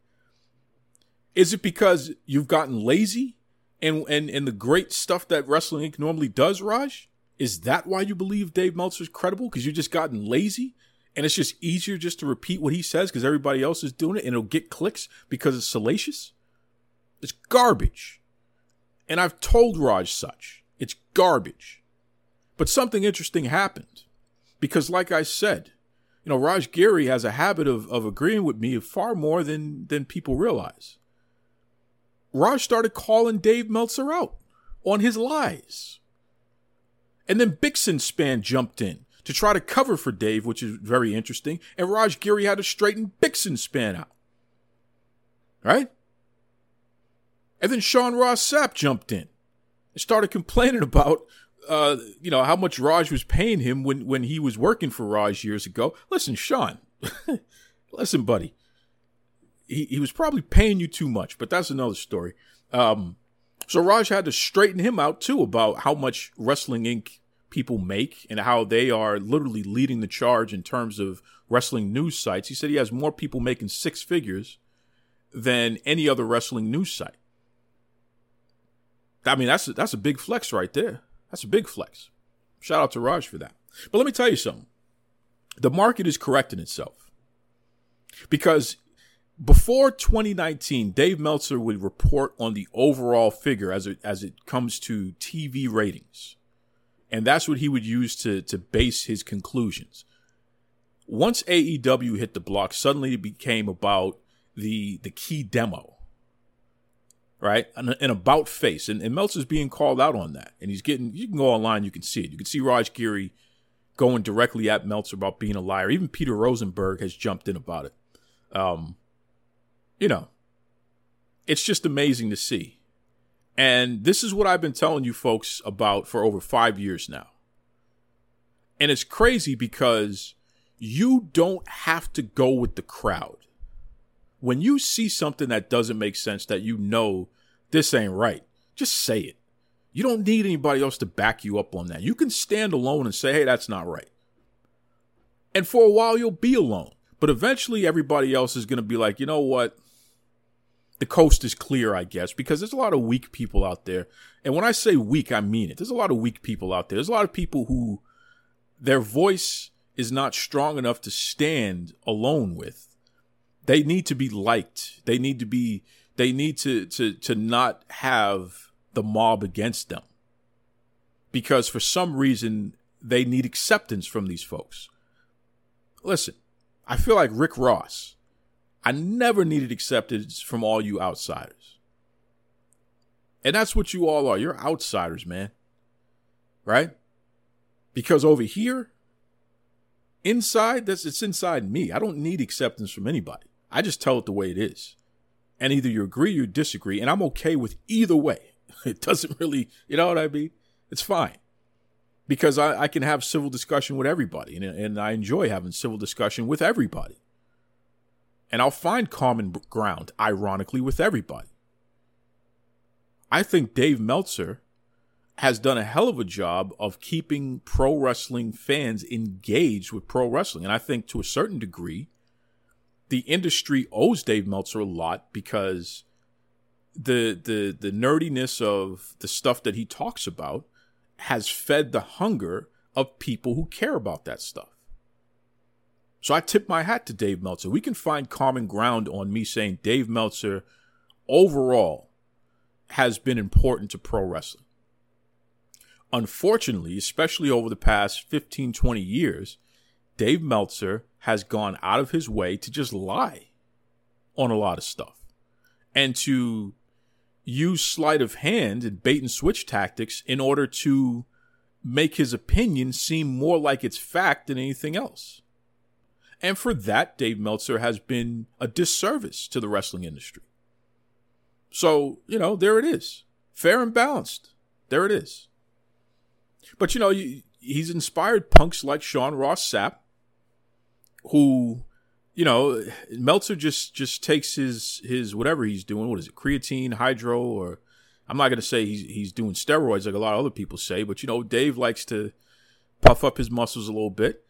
Speaker 2: Is it because you've gotten lazy and and and the great stuff that Wrestling Inc. normally does, Raj? Is that why you believe Dave Meltzer's credible? Because you've just gotten lazy and it's just easier just to repeat what he says because everybody else is doing it and it'll get clicks because it's salacious? It's garbage. And I've told Raj such. It's garbage. But something interesting happened. Because, like I said, you know, Raj Giri has a habit of, of agreeing with me far more than, than people realize. Raj started calling Dave Meltzer out on his lies. And then Bixenspan jumped in to try to cover for Dave, which is very interesting. And Raj Giri had to straighten Bixenspan out. Right? And then Sean Ross Sapp jumped in and started complaining about uh, you know, how much Raj was paying him when, when he was working for Raj years ago. Listen, Sean, listen, buddy. He, he was probably paying you too much, but that's another story. Um, so Raj had to straighten him out too about how much Wrestling Inc. people make and how they are literally leading the charge in terms of wrestling news sites. He said he has more people making six figures than any other wrestling news site. I mean, that's a, that's a big flex right there. That's a big flex. Shout out to Raj for that. But let me tell you something. The market is correcting itself. Because before 2019, Dave Meltzer would report on the overall figure as it as it comes to TV ratings. And that's what he would use to to base his conclusions. Once AEW hit the block, suddenly it became about the the key demo right? An, an about face. And, and Meltzer's being called out on that. And he's getting, you can go online, you can see it. You can see Raj Giri going directly at Meltzer about being a liar. Even Peter Rosenberg has jumped in about it. Um, you know, it's just amazing to see. And this is what I've been telling you folks about for over five years now. And it's crazy because you don't have to go with the crowd when you see something that doesn't make sense that you know this ain't right, just say it. You don't need anybody else to back you up on that. You can stand alone and say, hey, that's not right. And for a while, you'll be alone. But eventually, everybody else is going to be like, you know what? The coast is clear, I guess, because there's a lot of weak people out there. And when I say weak, I mean it. There's a lot of weak people out there. There's a lot of people who their voice is not strong enough to stand alone with they need to be liked. They need to be they need to to to not have the mob against them. Because for some reason they need acceptance from these folks. Listen, I feel like Rick Ross. I never needed acceptance from all you outsiders. And that's what you all are. You're outsiders, man. Right? Because over here, inside, that's it's inside me. I don't need acceptance from anybody. I just tell it the way it is. And either you agree or you disagree, and I'm okay with either way. It doesn't really, you know what I mean? It's fine. Because I, I can have civil discussion with everybody, and, and I enjoy having civil discussion with everybody. And I'll find common ground, ironically, with everybody. I think Dave Meltzer has done a hell of a job of keeping pro wrestling fans engaged with pro wrestling. And I think to a certain degree, the industry owes Dave Meltzer a lot because the the the nerdiness of the stuff that he talks about has fed the hunger of people who care about that stuff. So I tip my hat to Dave Meltzer. We can find common ground on me saying Dave Meltzer overall has been important to pro wrestling. Unfortunately, especially over the past 15, 20 years, Dave Meltzer has gone out of his way to just lie on a lot of stuff and to use sleight of hand and bait and switch tactics in order to make his opinion seem more like it's fact than anything else. And for that, Dave Meltzer has been a disservice to the wrestling industry. So, you know, there it is. Fair and balanced. There it is. But, you know, he's inspired punks like Sean Ross Sapp who, you know, Meltzer just just takes his his whatever he's doing. What is it, creatine, hydro, or I'm not gonna say he's he's doing steroids like a lot of other people say, but you know, Dave likes to puff up his muscles a little bit.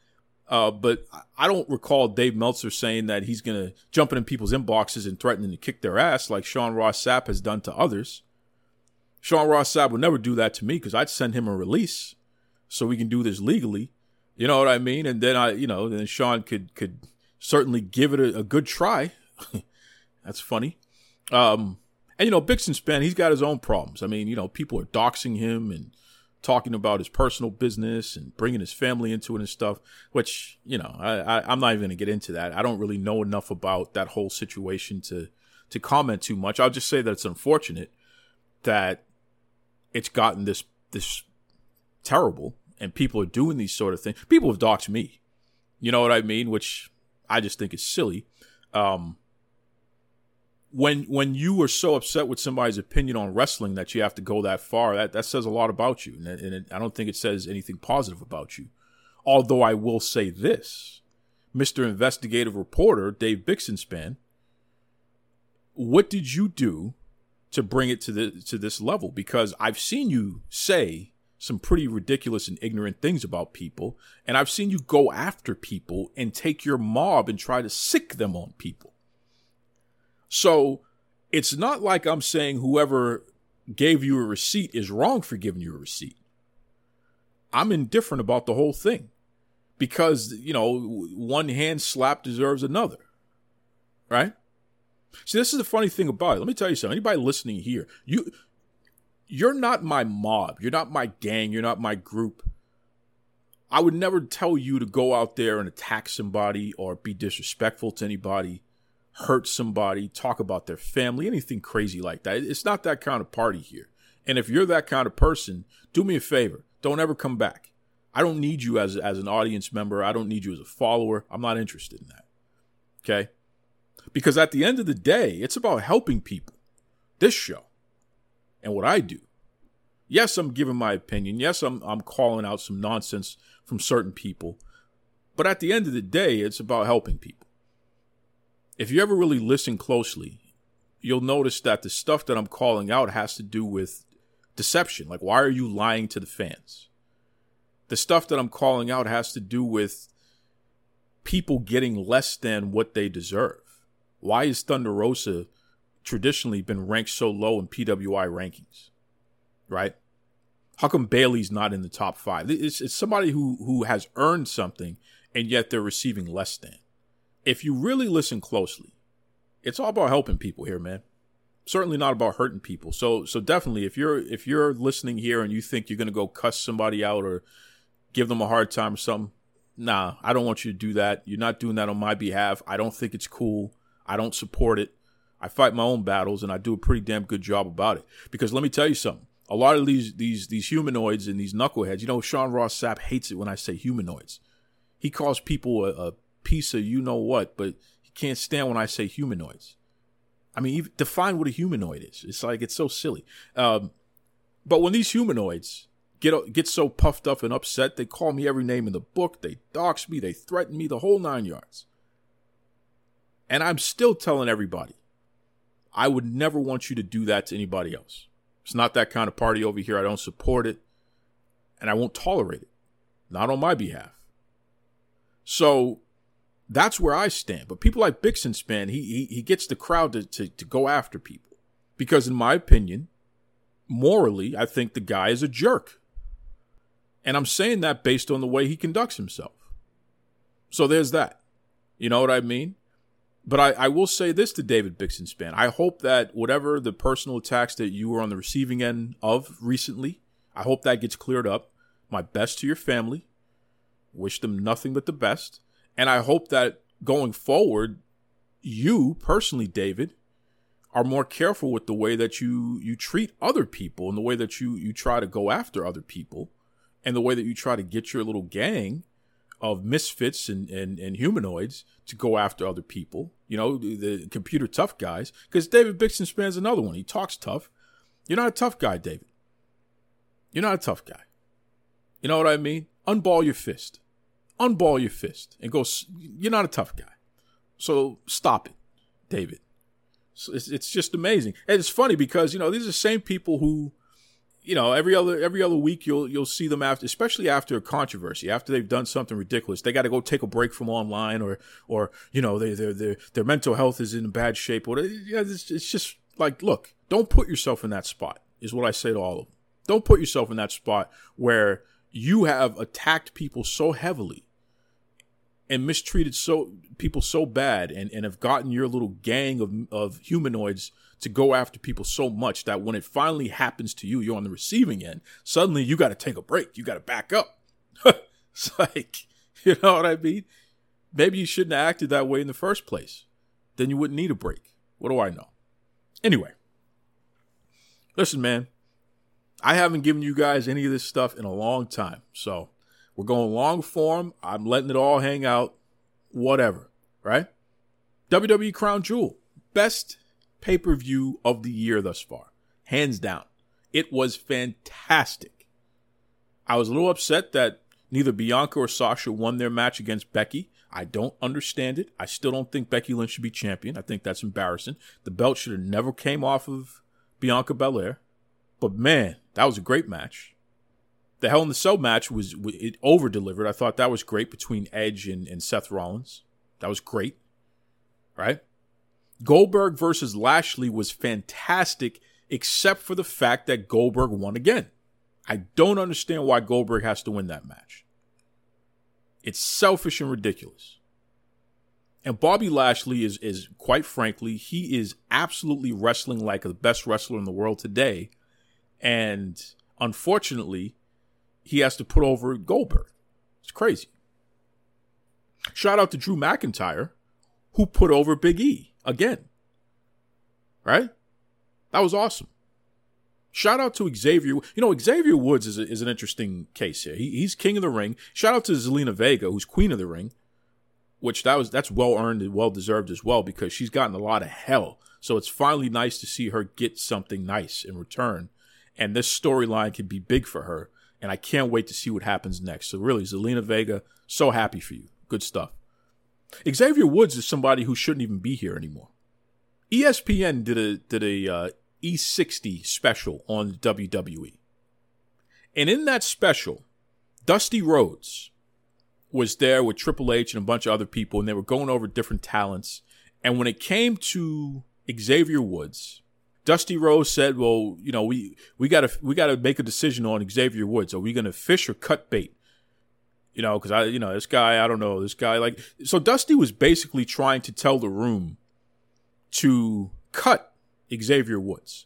Speaker 2: Uh, but I don't recall Dave Meltzer saying that he's going to jump in people's inboxes and threatening to kick their ass like Sean Ross Sapp has done to others. Sean Ross Sapp would never do that to me because I'd send him a release. so we can do this legally. You know what I mean? And then I, you know, then Sean could could certainly give it a, a good try. That's funny. Um, and you know, Bixenspan, he's got his own problems. I mean, you know, people are doxing him and talking about his personal business and bringing his family into it and stuff. Which you know, I, I I'm not even going to get into that. I don't really know enough about that whole situation to to comment too much. I'll just say that it's unfortunate that it's gotten this this terrible and people are doing these sort of things. People have doxed me. You know what I mean? Which I just think is silly. Um, when when you are so upset with somebody's opinion on wrestling that you have to go that far, that that says a lot about you, and, and it, I don't think it says anything positive about you. Although I will say this, Mister Investigative Reporter Dave Bixenspan, what did you do to bring it to the to this level? Because I've seen you say some pretty ridiculous and ignorant things about people. And I've seen you go after people and take your mob and try to sick them on people. So it's not like I'm saying whoever gave you a receipt is wrong for giving you a receipt. I'm indifferent about the whole thing because, you know, one hand slap deserves another. Right? See, this is the funny thing about it. Let me tell you something. Anybody listening here, you you're not my mob. You're not my gang. You're not my group. I would never tell you to go out there and attack somebody or be disrespectful to anybody, hurt somebody, talk about their family, anything crazy like that. It's not that kind of party here. And if you're that kind of person, do me a favor. Don't ever come back. I don't need you as, as an audience member. I don't need you as a follower. I'm not interested in that. Okay? Because at the end of the day, it's about helping people. This show and what I do. Yes, I'm giving my opinion. Yes, I'm I'm calling out some nonsense from certain people. But at the end of the day, it's about helping people. If you ever really listen closely, you'll notice that the stuff that I'm calling out has to do with deception. Like why are you lying to the fans? The stuff that I'm calling out has to do with people getting less than what they deserve. Why is Thunder Rosa traditionally been ranked so low in PWI rankings, right? How come Bayley's not in the top five? It's, it's somebody who who has earned something, and yet they're receiving less than. If you really listen closely, it's all about helping people here, man. Certainly not about hurting people. So so definitely, if you're if you're listening here and you think you're gonna go cuss somebody out or give them a hard time or something, nah, I don't want you to do that. You're not doing that on my behalf. I don't think it's cool. I don't support it. I fight my own battles and I do a pretty damn good job about it. Because let me tell you something. A lot of these these these humanoids and these knuckleheads, you know, Sean Ross Sapp hates it when I say humanoids. He calls people a, a piece of you know what, but he can't stand when I say humanoids. I mean, define what a humanoid is. It's like it's so silly. Um, but when these humanoids get get so puffed up and upset, they call me every name in the book. They dox me. They threaten me. The whole nine yards. And I'm still telling everybody I would never want you to do that to anybody else. It's not that kind of party over here. I don't support it. And I won't tolerate it. Not on my behalf. So that's where I stand. But people like Bixenspan, he, he, he gets the crowd to, to, to go after people. Because in my opinion, morally, I think the guy is a jerk. And I'm saying that based on the way he conducts himself. So there's that. You know what I mean? But I, I will say this to David Bixenspan. I hope that whatever the personal attacks that you were on the receiving end of recently, I hope that gets cleared up. My best to your family. Wish them nothing but the best. And I hope that going forward, you personally, David, are more careful with the way that you you treat other people and the way that you you try to go after other people and the way that you try to get your little gang of misfits and, and, and humanoids to go after other people, you know, the, computer tough guys. Because David Bixenspan's another one. He talks tough. You're not a tough guy, David. You're not a tough guy. You know what I mean? Unball your fist. Unball your fist and go. You're not a tough guy. So stop it, David. It's, it's just amazing. And it's funny because, you know, these are the same people who you know, every other every other week you'll you'll see them after, especially after a controversy, after they've done something ridiculous. They got to go take a break from online, or or you know, their their their mental health is in bad shape. Or yeah, it's, it's just like, look, don't put yourself in that spot. Is what I say to all of them. Don't put yourself in that spot where you have attacked people so heavily and mistreated so people so bad and, and have gotten your little gang of, of humanoids to go after people so much that when it finally happens to you, you're on the receiving end. Suddenly you got to take a break. You got to back up. it's like, you know what I mean? Maybe you shouldn't have acted that way in the first place. Then you wouldn't need a break. What do I know? Anyway, listen, man, I haven't given you guys any of this stuff in a long time. So we're going long form. I'm letting it all hang out. Whatever, right? WWE Crown Jewel, best pay per view of the year thus far, hands down. It was fantastic. I was a little upset that neither Bianca or Sasha won their match against Becky. I don't understand it. I still don't think Becky Lynch should be champion. I think that's embarrassing. The belt should have never came off of Bianca Belair. But man, that was a great match. The Hell in the Cell match was it over delivered. I thought that was great between Edge and, and Seth Rollins. That was great. Right? Goldberg versus Lashley was fantastic, except for the fact that Goldberg won again. I don't understand why Goldberg has to win that match. It's selfish and ridiculous. And Bobby Lashley is is quite frankly, he is absolutely wrestling like the best wrestler in the world today. And unfortunately, he has to put over Goldberg. It's crazy. Shout out to Drew McIntyre, who put over Big E again. Right? That was awesome. Shout out to Xavier. You know, Xavier Woods is, a, is an interesting case here. He, he's king of the ring. Shout out to Zelina Vega, who's queen of the ring, which that was that's well earned and well deserved as well because she's gotten a lot of hell. So it's finally nice to see her get something nice in return, and this storyline can be big for her. And I can't wait to see what happens next. So really, Zelina Vega, so happy for you. Good stuff. Xavier Woods is somebody who shouldn't even be here anymore. ESPN did a did a uh, E60 special on WWE. And in that special, Dusty Rhodes was there with Triple H and a bunch of other people, and they were going over different talents. And when it came to Xavier Woods, Dusty Rhodes said, "Well, you know, we we got to we got to make a decision on Xavier Woods. Are we going to fish or cut bait?" You know, because I, you know, this guy, I don't know, this guy, like, so Dusty was basically trying to tell the room to cut Xavier Woods.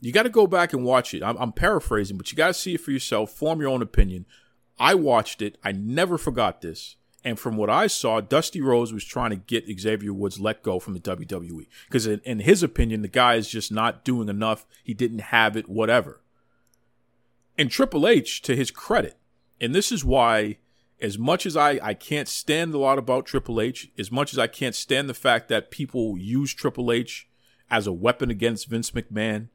Speaker 2: You got to go back and watch it. I'm, I'm paraphrasing, but you got to see it for yourself, form your own opinion. I watched it. I never forgot this. And from what I saw, Dusty Rhodes was trying to get Xavier Woods let go from the WWE. Because in, in his opinion, the guy is just not doing enough. He didn't have it, whatever. And Triple H, to his credit, and this is why, as much as I, I can't stand a lot about Triple H, as much as I can't stand the fact that people use Triple H as a weapon against Vince McMahon.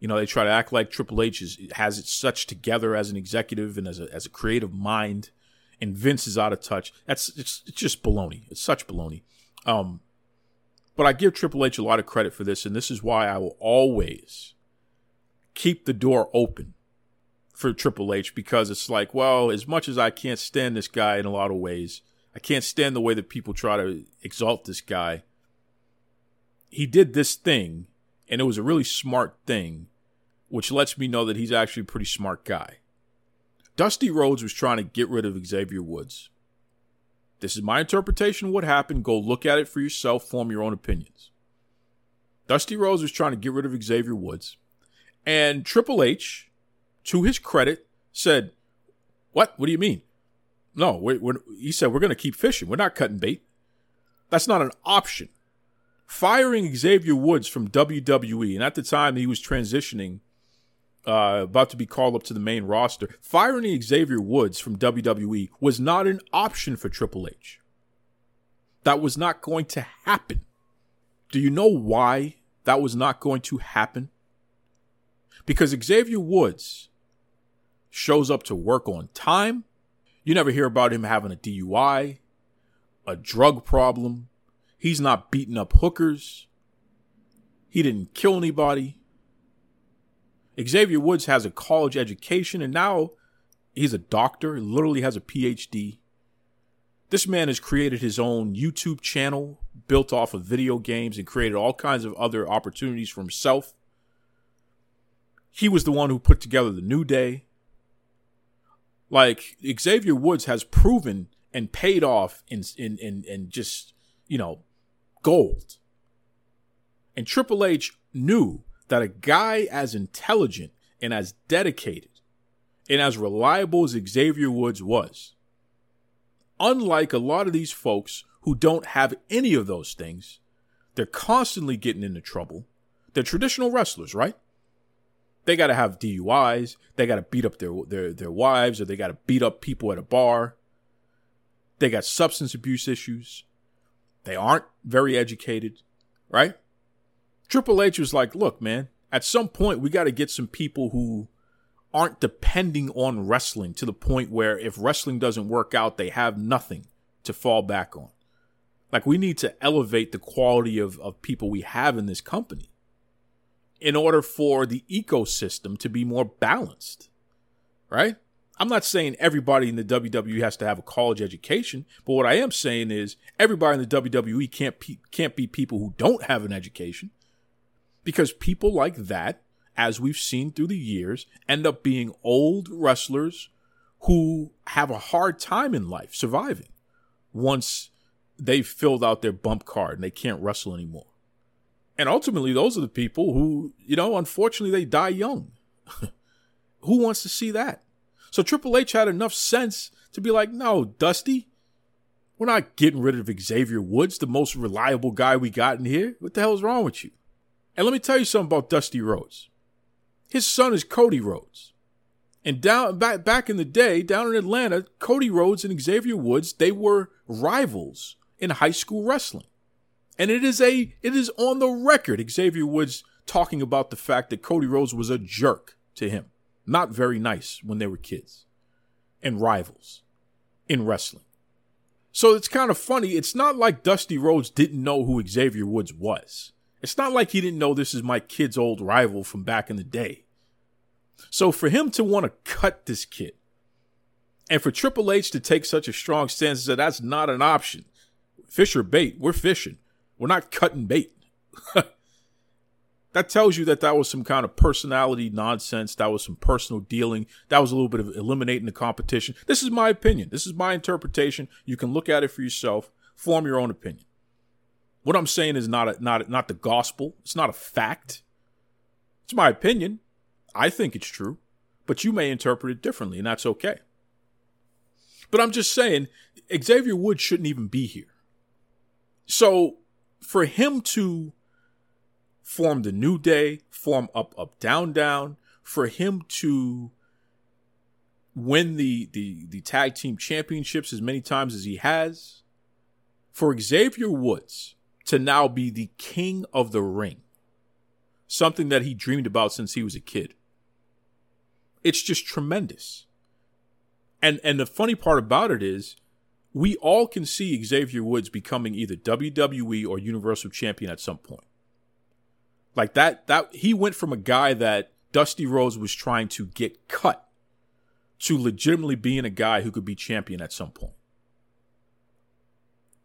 Speaker 2: You know, they try to act like Triple H is, has it such together as an executive and as a, as a creative mind, and Vince is out of touch. That's it's, it's just baloney. It's such baloney. Um, but I give Triple H a lot of credit for this, and this is why I will always keep the door open for Triple H because it's like, well, as much as I can't stand this guy in a lot of ways, I can't stand the way that people try to exalt this guy he did this thing, and it was a really smart thing, which lets me know that he's actually a pretty smart guy. Dusty Rhodes was trying to get rid of Xavier Woods. This is my interpretation of what happened. Go look at it for yourself, form your own opinions. Dusty Rhodes was trying to get rid of Xavier Woods. And Triple H, to his credit, said, What? What do you mean? No, we're, we're, he said, We're going to keep fishing. We're not cutting bait. That's not an option firing Xavier Woods from WWE, and at the time he was transitioning, uh, about to be called up to the main roster, firing Xavier Woods from WWE was not an option for Triple H. That was not going to happen. Do you know why that was not going to happen? Because Xavier Woods shows up to work on time. You never hear about him having a DUI, a drug problem, He's not beating up hookers. He didn't kill anybody. Xavier Woods has a college education and now he's a doctor, literally has a PhD. This man has created his own YouTube channel built off of video games and created all kinds of other opportunities for himself. He was the one who put together the New Day. Like Xavier Woods has proven and paid off in in in, in just you know gold. And Triple H knew that a guy as intelligent and as dedicated and as reliable as Xavier Woods was, unlike a lot of these folks who don't have any of those things, they're constantly getting into trouble. They're traditional wrestlers, right? They got to have DUIs. They got to beat up their, their their wives, or they got to beat up people at a bar. They got substance abuse issues. They aren't very educated, right? Triple H was like, look, man, at some point we got to get some people who aren't depending on wrestling to the point where if wrestling doesn't work out, they have nothing to fall back on. Like we need to elevate the quality of, of people we have in this company in order for the ecosystem to be more balanced. Right? I'm not saying everybody in the WWE has to have a college education, but what I am saying is everybody in the WWE can't pe- can't be people who don't have an education. Because people like that, as we've seen through the years, end up being old wrestlers who have a hard time in life surviving once they've filled out their bump card and they can't wrestle anymore. And ultimately, those are the people who, you know, unfortunately, they die young. who wants to see that? So Triple H had enough sense to be like, no, Dusty, we're not getting rid of Xavier Woods, the most reliable guy we got in here. What the hell is wrong with you? And let me tell you something about Dusty Rhodes. His son is Cody Rhodes. And down back back in the day, down in Atlanta, Cody Rhodes and Xavier Woods, they were rivals in high school wrestling. And it is a it is on the record Xavier Woods talking about the fact that Cody Rhodes was a jerk to him. Not very nice when they were kids and rivals in wrestling. So it's kind of funny. It's not like Dusty Rhodes didn't know who Xavier Woods was. It's not like he didn't know this is my kid's old rival from back in the day. So for him to want to cut this kid, and for Triple H to take such a strong stance that that's not an option, fish or bait, we're fishing. We're not cutting bait. that tells you that that was some kind of personality nonsense. That was some personal dealing. That was a little bit of eliminating the competition. This is my opinion. This is my interpretation. You can look at it for yourself, form your own opinion. What I'm saying is not a, not a, not the gospel. It's not a fact. It's my opinion. I think it's true, but you may interpret it differently, and that's okay. But I'm just saying, Xavier Woods shouldn't even be here. So for him to form the New Day, form up, up, down, down, for him to win the the the tag team championships as many times as he has, for Xavier Woods to now be the king of the ring, something that he dreamed about since he was a kid. It's just tremendous. And and the funny part about it is we all can see Xavier Woods becoming either WWE or Universal Champion at some point. Like that that he went from a guy that Dusty Rhodes was trying to get cut to legitimately being a guy who could be champion at some point.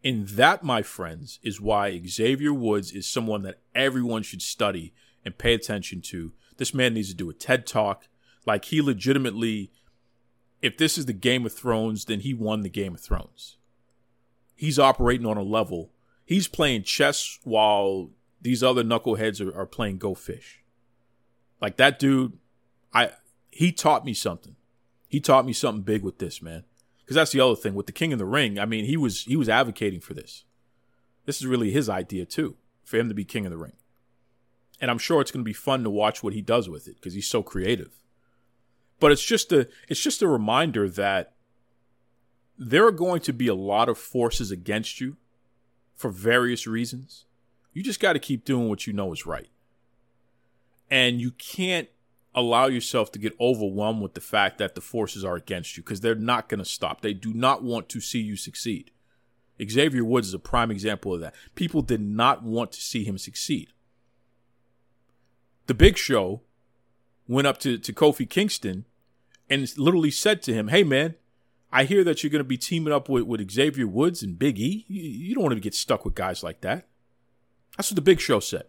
Speaker 2: And that, my friends, is why Xavier Woods is someone that everyone should study and pay attention to. This man needs to do a TED talk. Like he legitimately, if this is the Game of Thrones, then he won the Game of Thrones. He's operating on a level. He's playing chess while these other knuckleheads are, are playing Go Fish. Like that dude, I he taught me something. He taught me something big with this, man. Because that's the other thing with the King of the Ring. I mean, he was he was advocating for this. This is really his idea too, for him to be King of the Ring. And I'm sure it's going to be fun to watch what he does with it because he's so creative. But it's just a it's just a reminder that there are going to be a lot of forces against you for various reasons. You just got to keep doing what you know is right. And you can't allow yourself to get overwhelmed with the fact that the forces are against you because they're not going to stop. They do not want to see you succeed. Xavier Woods is a prime example of that. People did not want to see him succeed. The Big Show went up to, to Kofi Kingston and literally said to him, Hey, man, I hear that you're going to be teaming up with, with Xavier Woods and Big E. You, you don't want to get stuck with guys like that. That's what the Big Show said.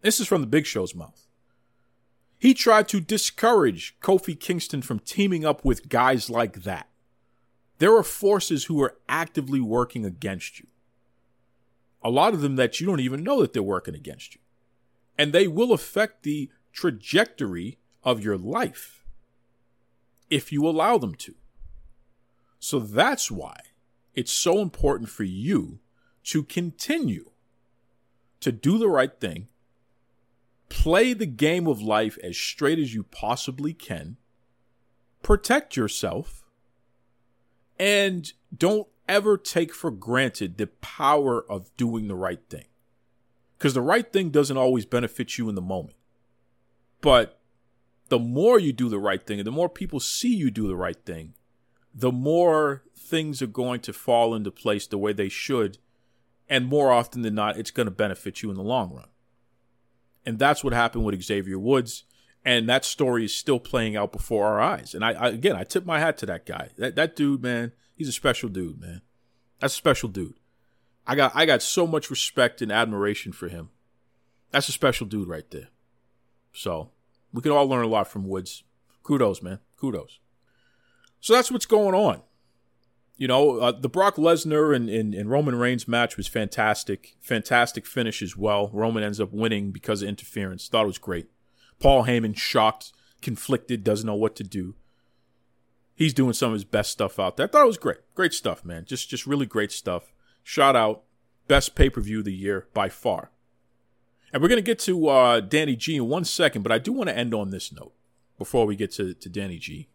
Speaker 2: This is from the Big Show's mouth. He tried to discourage Kofi Kingston from teaming up with guys like that. There are forces who are actively working against you. A lot of them that you don't even know that they're working against you. And they will affect the trajectory of your life if you allow them to. So that's why it's so important for you to continue to do the right thing, play the game of life as straight as you possibly can, protect yourself, and don't ever take for granted the power of doing the right thing. Because the right thing doesn't always benefit you in the moment. But the more you do the right thing and the more people see you do the right thing, the more things are going to fall into place the way they should. And more often than not, it's going to benefit you in the long run. And that's what happened with Xavier Woods. And that story is still playing out before our eyes. And I, I again, I tip my hat to that guy. That that dude, man, he's a special dude, man. That's a special dude. I got I got so much respect and admiration for him. That's a special dude right there. So we can all learn a lot from Woods. Kudos, man. Kudos. So that's what's going on. You know, uh, the Brock Lesnar and, and, and, Roman Reigns match was fantastic. Fantastic finish as well. Roman ends up winning because of interference. Thought it was great. Paul Heyman shocked, conflicted, doesn't know what to do. He's doing some of his best stuff out there. I thought it was great. Great stuff, man. Just just really great stuff. Shout out. Best pay per view of the year by far. And we're going to get to uh, Danny G in one second, but I do want to end on this note before we get to, to Danny G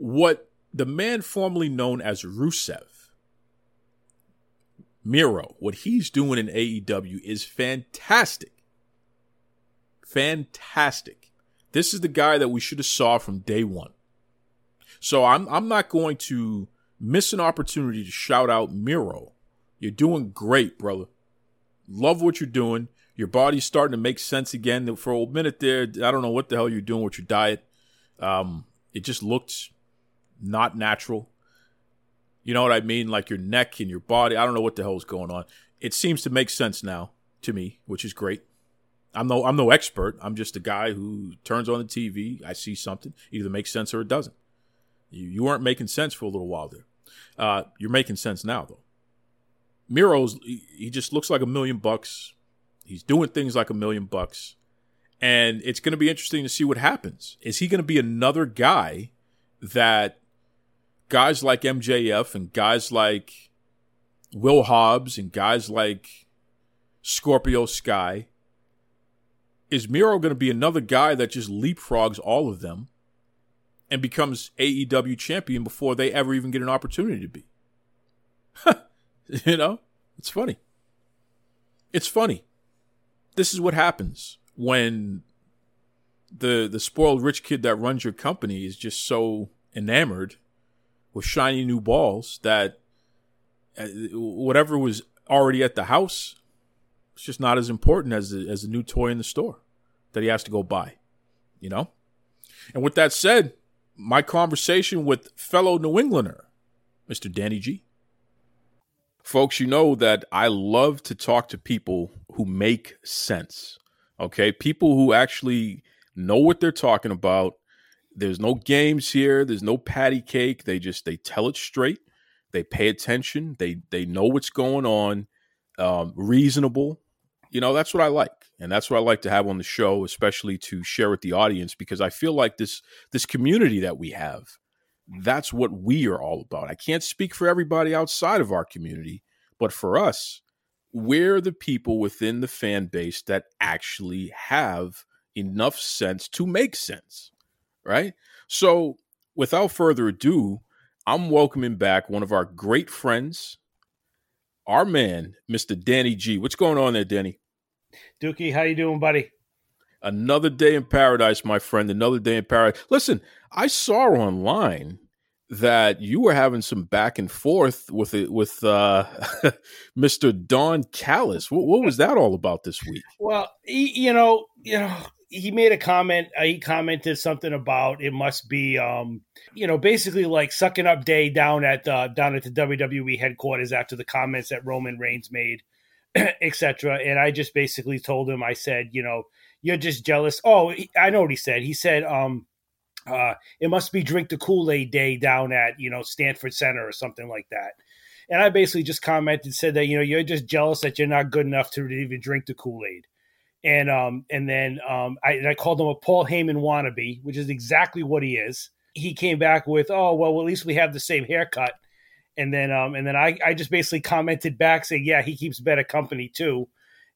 Speaker 2: what the man formerly known as Rusev, Miro, what he's doing in AEW is fantastic. Fantastic. This is the guy that we should have saw from day one. So I'm I'm not going to miss an opportunity to shout out Miro. You're doing great, brother. Love what you're doing. Your body's starting to make sense again. For a minute there, I don't know what the hell you're doing with your diet. Um, it just looked not natural. You know what I mean? Like your neck and your body. I don't know what the hell is going on. It seems to make sense now to me, which is great. I'm no I'm no expert. I'm just a guy who turns on the TV. I see something, either makes sense or it doesn't. You you weren't making sense for a little while there. Uh, you're making sense now though. Miro's he just looks like a million bucks. He's doing things like a million bucks. And it's going to be interesting to see what happens. Is he going to be another guy that guys like MJF and guys like Will Hobbs and guys like Scorpio Sky. Is Miro going to be another guy that just leapfrogs all of them and becomes AEW champion before they ever even get an opportunity to be? you know, it's funny. It's funny. This is what happens when the the spoiled rich kid that runs your company is just so enamored with shiny new balls that uh, whatever was already at the house it's just not as important as the, as the new toy in the store that he has to go buy you know? And with that said my conversation with fellow new englander mr danny g. Folks you know that i love to talk to people who make sense okay? People who actually know what they're talking about there's no games here. There's no patty cake. They just they tell it straight. They pay attention. They they know what's going on. Um, reasonable. You know that's what I like, and that's what I like to have on the show, especially to share with the audience because I feel like this this community that we have. That's what we are all about. I can't speak for everybody outside of our community, but for us, we're the people within the fan base that actually have enough sense to make sense right? So, without further ado, I'm welcoming back one of our great friends, our man, Mr. Danny G. What's going on there, Danny?
Speaker 4: Dookie, how you doing, buddy?
Speaker 2: Another day in paradise, my friend. Another day in paradise. Listen, I saw online that you were having some back and forth with it with uh, Mr. Don Callis. What, what was that all about this week?
Speaker 4: Well, you know, you know, he made a comment. Uh, he commented something about it must be, um, you know, basically like sucking up day down at uh, down at the WWE headquarters after the comments that Roman Reigns made, etc. And I just basically told him, I said, you know, you're just jealous. Oh, I know what he said. He said, um, uh, it must be drink the Kool Aid day down at you know Stamford Center or something like that. And I basically just commented, said that you know you're just jealous that you're not good enough to even drink the Kool Aid. And um and then um I, and I called him a Paul Heyman wannabe, which is exactly what he is. He came back with, oh well, at least we have the same haircut. And then um and then I I just basically commented back saying, yeah, he keeps better company too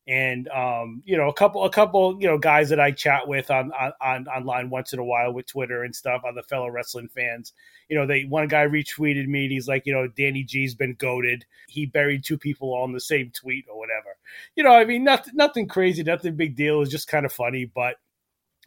Speaker 4: and um, you know a couple a couple you know guys that I chat with on, on online once in a while with Twitter and stuff on the fellow wrestling fans. You know, they one guy retweeted me and he's like, you know, Danny G's been goaded. He buried two people on the same tweet or whatever. You know, I mean, nothing nothing crazy, nothing big deal. It's just kind of funny, but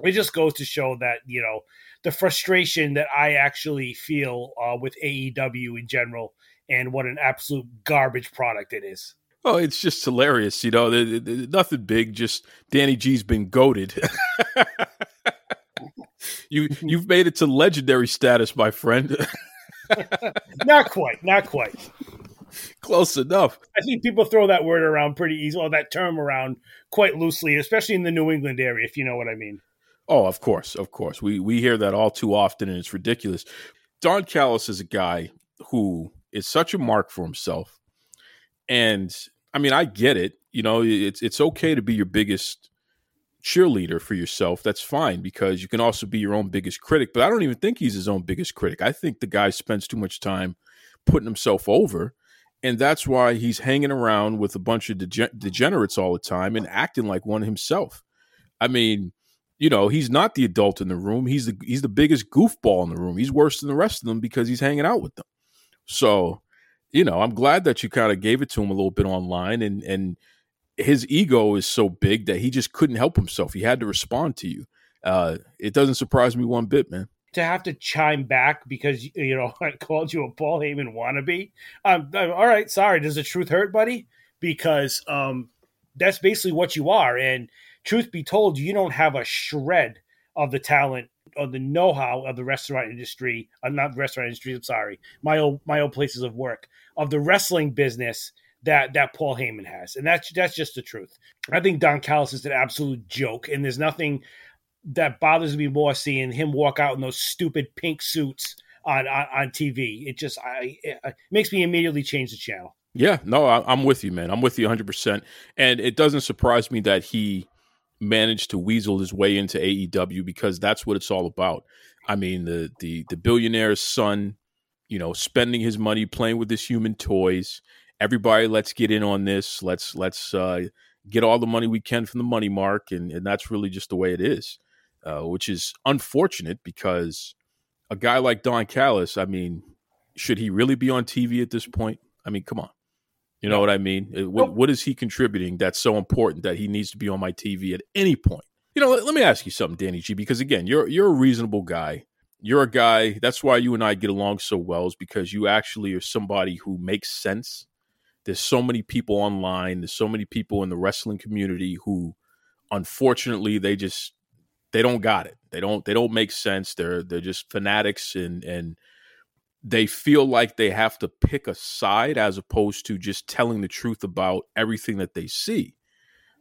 Speaker 4: it just goes to show that you know the frustration that I actually feel uh, with AEW in general and what an absolute garbage product it is.
Speaker 2: Oh, it's just hilarious, you know. The, the, the, nothing big, just Danny G's been goaded. you you've made it to legendary status, my friend.
Speaker 4: not quite, not quite.
Speaker 2: Close enough.
Speaker 4: I think people throw that word around pretty easily, or that term around quite loosely, especially in the New England area, if you know what I mean.
Speaker 2: Oh, of course, of course. We we hear that all too often, and it's ridiculous. Don Callis is a guy who is such a mark for himself, and I mean, I get it. You know, it's it's okay to be your biggest cheerleader for yourself. That's fine because you can also be your own biggest critic. But I don't even think he's his own biggest critic. I think the guy spends too much time putting himself over, and that's why he's hanging around with a bunch of dege- degenerates all the time and acting like one himself. I mean, you know, he's not the adult in the room. He's the he's the biggest goofball in the room. He's worse than the rest of them because he's hanging out with them. So you know, I'm glad that you kind of gave it to him a little bit online and and his ego is so big that he just couldn't help himself. He had to respond to you. Uh, it doesn't surprise me one bit, man.
Speaker 4: To have to chime back because you know I called you a Paul Heyman wannabe. Um, all right, sorry. Does the truth hurt, buddy? Because um, that's basically what you are. And truth be told, you don't have a shred of the talent or the know-how of the restaurant industry. Uh, not restaurant industry. I'm sorry, my old my old places of work of the wrestling business that that Paul Heyman has, and that's that's just the truth. I think Don Callis is an absolute joke, and there's nothing that bothers me more seeing him walk out in those stupid pink suits on on, on TV. It just I it, it makes me immediately change the channel.
Speaker 2: Yeah, no, I, I'm with you, man. I'm with you 100. percent And it doesn't surprise me that he managed to weasel his way into AEW because that's what it's all about. I mean, the the the billionaire's son, you know, spending his money playing with his human toys. Everybody, let's get in on this. Let's let's uh, get all the money we can from the money mark, and and that's really just the way it is, uh, which is unfortunate because a guy like Don Callis, I mean, should he really be on TV at this point? I mean, come on. You know what I mean? What, what is he contributing that's so important that he needs to be on my TV at any point? You know, let, let, me ask you something, Danny G, because again, you're you're a reasonable guy. You're a guy. That's why you and I get along so well, is because you actually are somebody who makes sense. There's so many people online. There's so many people in the wrestling community who, unfortunately, they just they don't got it. They don't they don't make sense. They're they're just fanatics and and they feel like they have to pick a side as opposed to just telling the truth about everything that they see.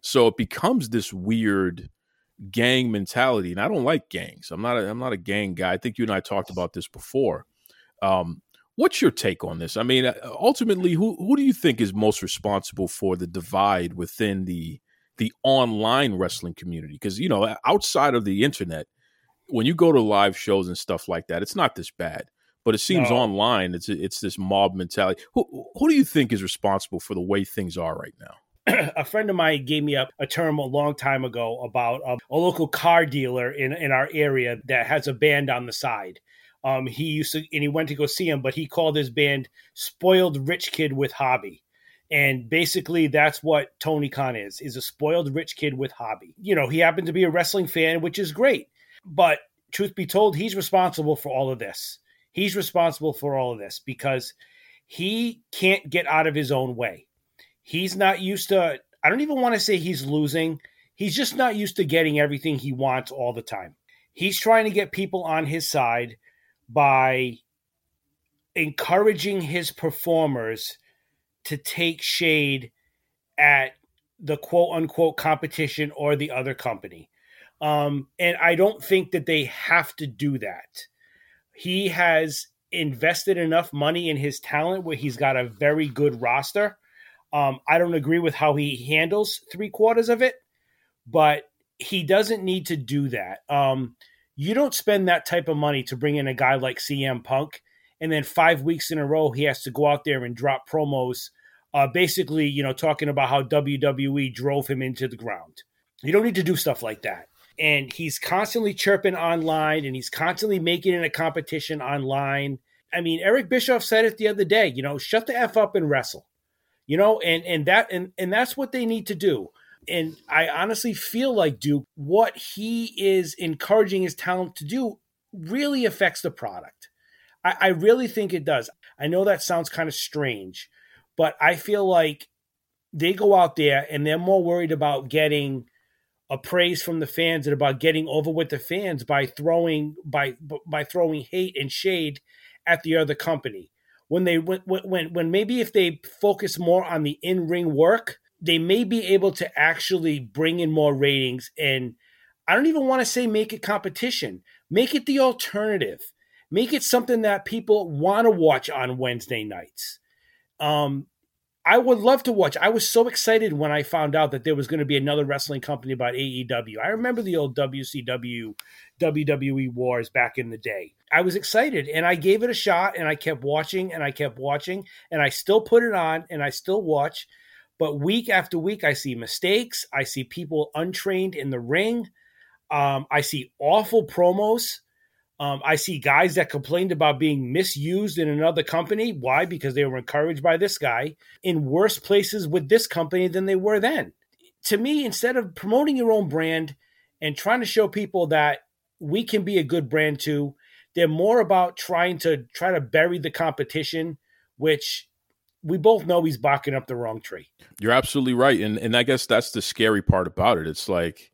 Speaker 2: So it becomes this weird gang mentality, and I don't like gangs. I'm not a, I'm not a gang guy. I think you and I talked about this before. Um, what's your take on this? I mean, uh, ultimately, who who do you think is most responsible for the divide within the the online wrestling community? Because you know, outside of the internet, when you go to live shows and stuff like that, it's not this bad but it seems no. online it's it's this mob mentality. Who who do you think is responsible for the way things are right now?
Speaker 4: a friend of mine gave me a, a term a long time ago about um, a local car dealer in, in our area that has a band on the side. Um, he used to, and he went to go see him, but he called his band "Spoiled Rich Kid with Hobby." And basically, that's what Tony Khan is: is a spoiled rich kid with hobby. You know, he happened to be a wrestling fan, which is great. But truth be told, he's responsible for all of this he's responsible for all of this because he can't get out of his own way. He's not used to, I don't even want to say he's losing. He's just not used to getting everything he wants all the time. He's trying to get people on his side by encouraging his performers to take shade at the quote unquote competition or the other company. Um, and I don't think that they have to do that. He has invested enough money in his talent where he's got a very good roster. Um, I don't agree with how he handles three quarters of it, but he doesn't need to do that. Um, you don't spend that type of money to bring in a guy like CM Punk, and then five weeks in a row he has to go out there and drop promos, uh, basically, you know, talking about how WWE drove him into the ground. You don't need to do stuff like that. And he's constantly chirping online, and he's constantly making it a competition online. I mean, Eric Bischoff said it the other day. You know, shut the f up and wrestle. You know, and and that and and that's what they need to do and I honestly feel like Duke, what he is encouraging his talent to do really affects the product. I, I really think it does. I know that sounds kind of strange, but I feel like they go out there and they're more worried about getting a praise from the fans and about getting over with the fans by throwing by by throwing hate and shade at the other company. When they when when when maybe if they focus more on the in ring work, they may be able to actually bring in more ratings and I don't even want to say make it competition. Make it the alternative. Make it something that people want to watch on Wednesday nights. Um, I would love to watch. I was so excited when I found out that there was going to be another wrestling company about AEW. I remember the old WCW, WWE wars back in the day. I was excited and I gave it a shot and I kept watching and I kept watching and I still put it on and I still watch but week after week, I see mistakes. I see people untrained in the ring. Um, I see awful promos. Um, I see guys that complained about being misused in another company. Why? Because they were encouraged by this guy in worse places with this company than they were then. To me, instead of promoting your own brand and trying to show people that we can be a good brand too, they're more about trying to try to bury the competition, which we both know he's barking up the wrong tree.
Speaker 2: You're absolutely right, and and I guess that's the scary part about it. It's like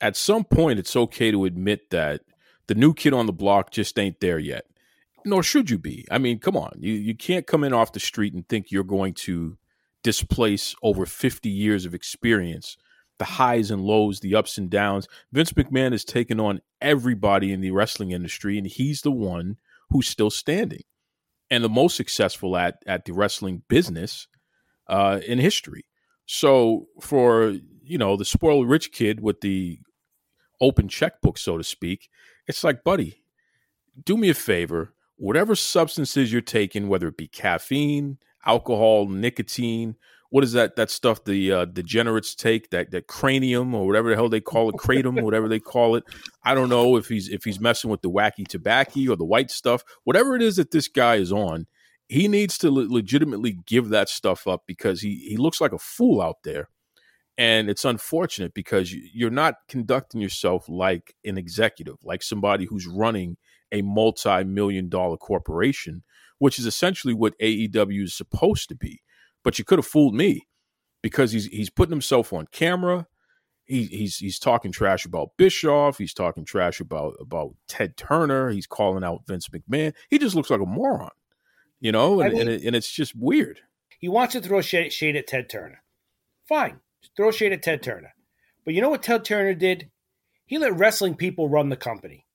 Speaker 2: at some point it's okay to admit that the new kid on the block just ain't there yet. Nor should you be. I mean, come on, you you can't come in off the street and think you're going to displace over 50 years of experience, the highs and lows, the ups and downs. Vince McMahon has taken on everybody in the wrestling industry, and he's the one who's still standing and the most successful at at the wrestling business uh, in history. So for you know the spoiled rich kid with the open checkbook, so to speak, it's like, buddy, do me a favor. Whatever substances you're taking, whether it be caffeine, alcohol, nicotine, what is that that stuff the uh, degenerates take that that cranium or whatever the hell they call it kratom whatever they call it. I don't know if he's if he's messing with the wacky tobacco or the white stuff. Whatever it is that this guy is on he needs to le- legitimately give that stuff up because he he looks like a fool out there and it's unfortunate because you're not conducting yourself like an executive like somebody who's running a multi-million dollar corporation which is essentially what AEW is supposed to be but you could have fooled me because he's he's putting himself on camera. He, he's he's talking trash about Bischoff. He's talking trash about about Ted Turner. He's calling out Vince McMahon. He just looks like a moron, you know. And, I mean, and, it, and, it's just weird.
Speaker 4: He wants to throw shade, shade at Ted Turner. Fine, throw shade at Ted Turner. But you know what Ted Turner did? He let wrestling people run the company,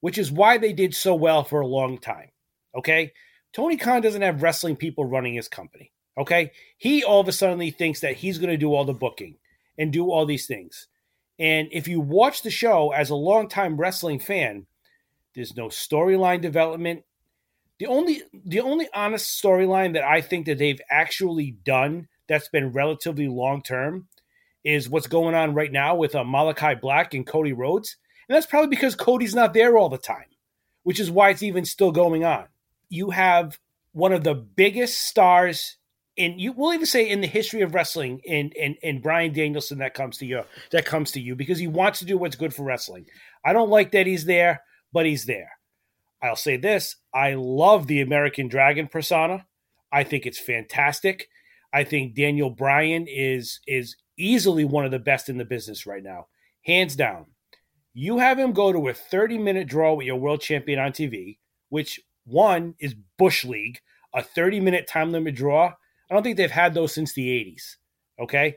Speaker 4: which is why they did so well for a long time. Okay, Tony Khan doesn't have wrestling people running his company. Okay. He all of a sudden thinks that he's going to do all the booking and do all these things. And if you watch the show as a longtime wrestling fan, there's no storyline development. The only the only honest storyline that I think that they've actually done that's been relatively long term is what's going on right now with uh, Malachi Black and Cody Rhodes. And that's probably because Cody's not there all the time, which is why it's even still going on. You have one of the biggest stars in you will even say in the history of wrestling in in in Bryan Danielson that comes to you that comes to you because he wants to do what's good for wrestling. I don't like that he's there, but he's there. I'll say this, I love the American Dragon persona. I think it's fantastic. I think Daniel Bryan is is easily one of the best in the business right now. Hands down. You have him go to a 30 minute draw with your world champion on TV, which one is Bush League, a 30 minute time limit draw I don't think they've had those since the 80s. Okay.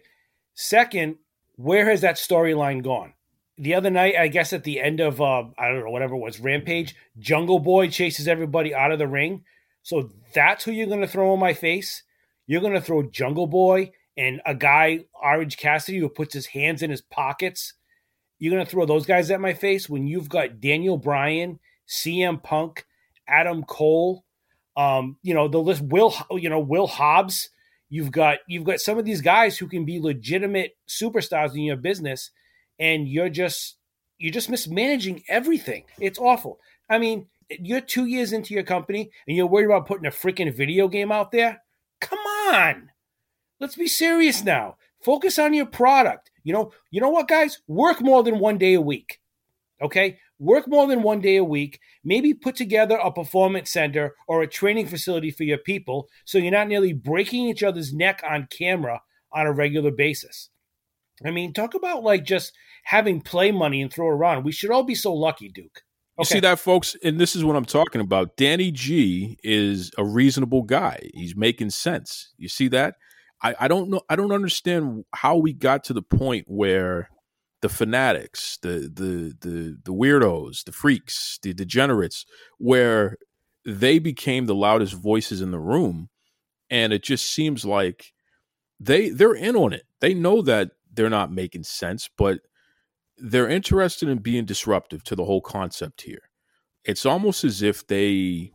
Speaker 4: Second, where has that storyline gone? the other night, I guess at the end of uh, I don't know whatever it was Rampage, Jungle Boy chases everybody out of the ring. So that's who you're going to throw in my face. You're going to throw Jungle Boy and a guy Orange Cassidy who puts his hands in his pockets. You're going to throw those guys at my face when you've got Daniel Bryan, CM Punk, Adam Cole, um, you know the list. Will you know Will Hobbs? You've got you've got some of these guys who can be legitimate superstars in your business, and you're just you're just mismanaging everything. It's awful. I mean, you're two years into your company and you're worried about putting a freaking video game out there. Come on, let's be serious now. Focus on your product. You know, you know what, guys? Work more than one day a week. Okay, work more than one day a week. Maybe put together a performance center or a training facility for your people, so you're not nearly breaking each other's neck on camera on a regular basis. I mean, talk about like just having play money and throw around. We should all be so lucky, Duke.
Speaker 2: You see that, folks, and this is what I'm talking about. Danny G is a reasonable guy. He's making sense. You see that? I, I don't know. I don't understand how we got to the point where the fanatics, the the the the weirdos, the freaks, the degenerates, where they became the loudest voices in the room, and it just seems like they they're in on it. They know that they're not making sense, but they're interested in being disruptive to the whole concept here. It's almost as if they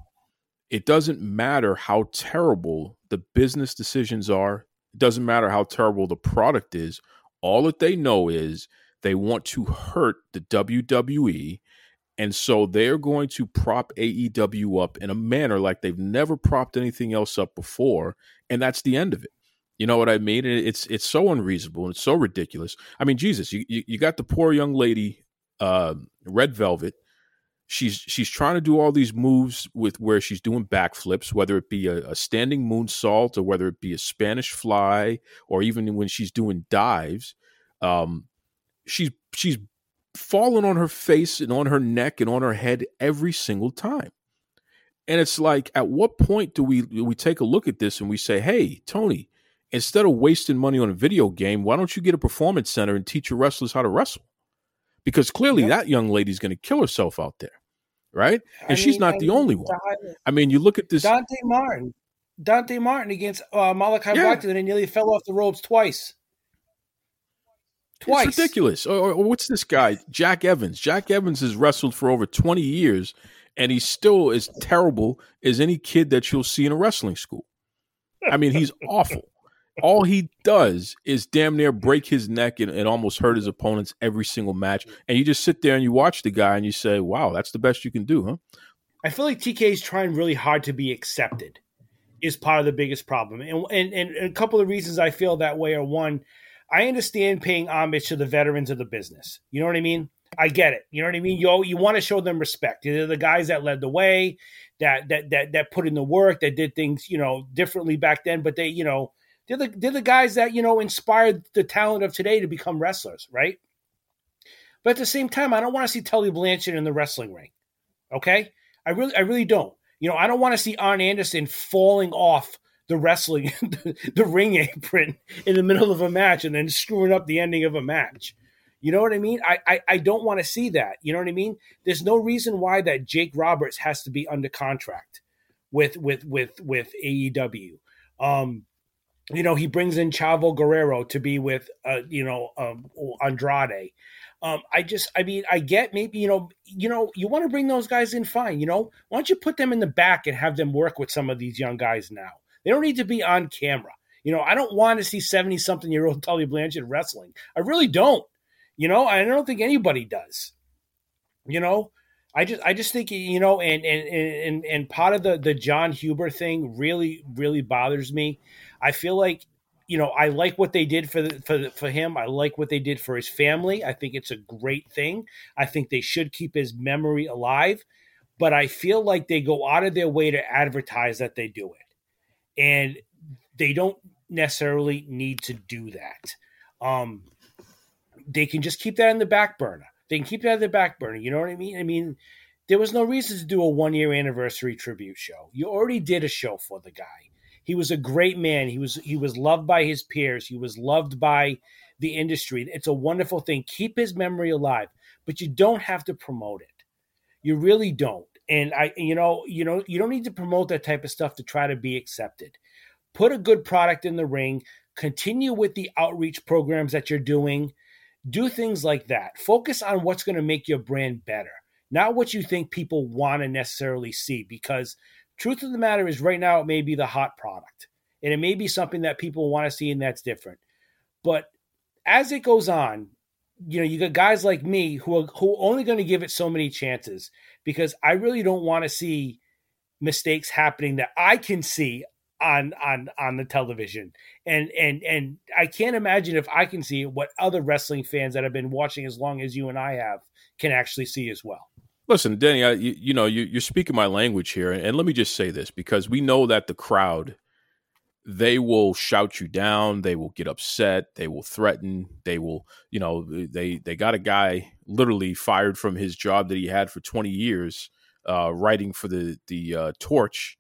Speaker 2: it doesn't matter how terrible the business decisions are. Doesn't matter how terrible the product is. All that they know is they want to hurt the WWE. And so they're going to prop AEW up in a manner like they've never propped anything else up before. And that's the end of it. You know what I mean? It's it's so unreasonable and it's so ridiculous. I mean, Jesus, you you, you got the poor young lady, uh, Red Velvet. She's she's trying to do all these moves with where she's doing backflips, whether it be a, a standing moonsault or whether it be a Spanish fly, or even when she's doing dives. Um, she's she's fallen on her face and on her neck and on her head every single time. And it's like, at what point do we do we take a look at this and we say, "Hey, Tony, instead of wasting money on a video game, why don't you get a performance center and teach your wrestlers how to wrestle? Because clearly that young lady's going to kill herself out there, right? And I she's mean, not I the only one. I mean, you look at this
Speaker 4: Dante Martin, Dante Martin against uh, Malachi yeah. Black, and he nearly fell off the ropes twice.
Speaker 2: Twice. It's ridiculous. Or, or, what's this guy, Jack Evans? Jack Evans has wrestled for over twenty years, and he's still as terrible as any kid that you'll see in a wrestling school. I mean, he's awful all he does is damn near break his neck and, and, almost hurt his opponents every single match. Mm. And you just sit there and you watch the guy and you say, wow, that's the best you can do, huh?
Speaker 4: I feel like TK is trying really hard to be accepted, is part of the biggest problem. And, and, and a couple of reasons I feel that way are one, I understand paying homage to the veterans of the business. You know what I mean? I get it. You know what I mean? You you want to show them respect. They're the guys that led the way, that that that that put in the work, that did things you know differently back then. But they you know they're the they're the guys that you know inspired the talent of today to become wrestlers, right? But at the same time, I don't want to see Tully Blanchard in the wrestling ring. Okay, I really I really don't. You know, I don't want to see Arn Anderson falling off the wrestling the, the ring apron in the middle of a match and then screwing up the ending of a match. You know what I mean? I, I, I don't want to see that. You know what I mean? There's no reason why that Jake Roberts has to be under contract with with with with AEW. Um, you know, he brings in Chavo Guerrero to be with, uh, you know, um, Andrade. Um, I just, I mean, I get maybe, you know, you know, you want to bring those guys in, fine. You know, why don't you put them in the back and have them work with some of these young guys now? They don't need to be on camera. You know, I don't want to see 70 something year old Tully Blanchard wrestling. I really don't. You know, I don't think anybody does. You know, I just I just think you know, and and and and part of the the Jon Huber thing really really bothers me. I feel like you know I like what they did for the, for for him. I like what they did for his family. I think it's a great thing. I think they should keep his memory alive. But I feel like they go out of their way to advertise that they do it, and they don't necessarily need to do that. Um, they can just keep that in the back burner they can keep that in the back burner. You know what I mean? I mean, there was no reason to do a one year anniversary tribute show. You already did a show for the guy. He was a great man. He was he was loved by his peers. He was loved by the industry. It's a wonderful thing. Keep his memory alive, but you don't have to promote it. You really don't. And I, you know, you know, you don't need to promote that type of stuff to try to be accepted. Put a good product in the ring. Continue with the outreach programs that you're doing. Do things like that. Focus on what's going to make your brand better, not what you think people want to necessarily see. Because truth of the matter is, right now it may be the hot product, and it may be something that people want to see, and that's different. But as it goes on, you know, you got guys like me who are who are only going to give it so many chances because I really don't want to see mistakes happening that I can see on on on the television and and and I can't imagine if I can see what other wrestling fans that have been watching as long as you and I have can actually see as well.
Speaker 2: Listen, Denny, I, you, you know you, you're speaking my language here, and let me just say this because we know that the crowd they will shout you down they will get upset they will threaten they will you know they they got a guy literally fired from his job that he had for 20 years uh, writing for the the uh, torch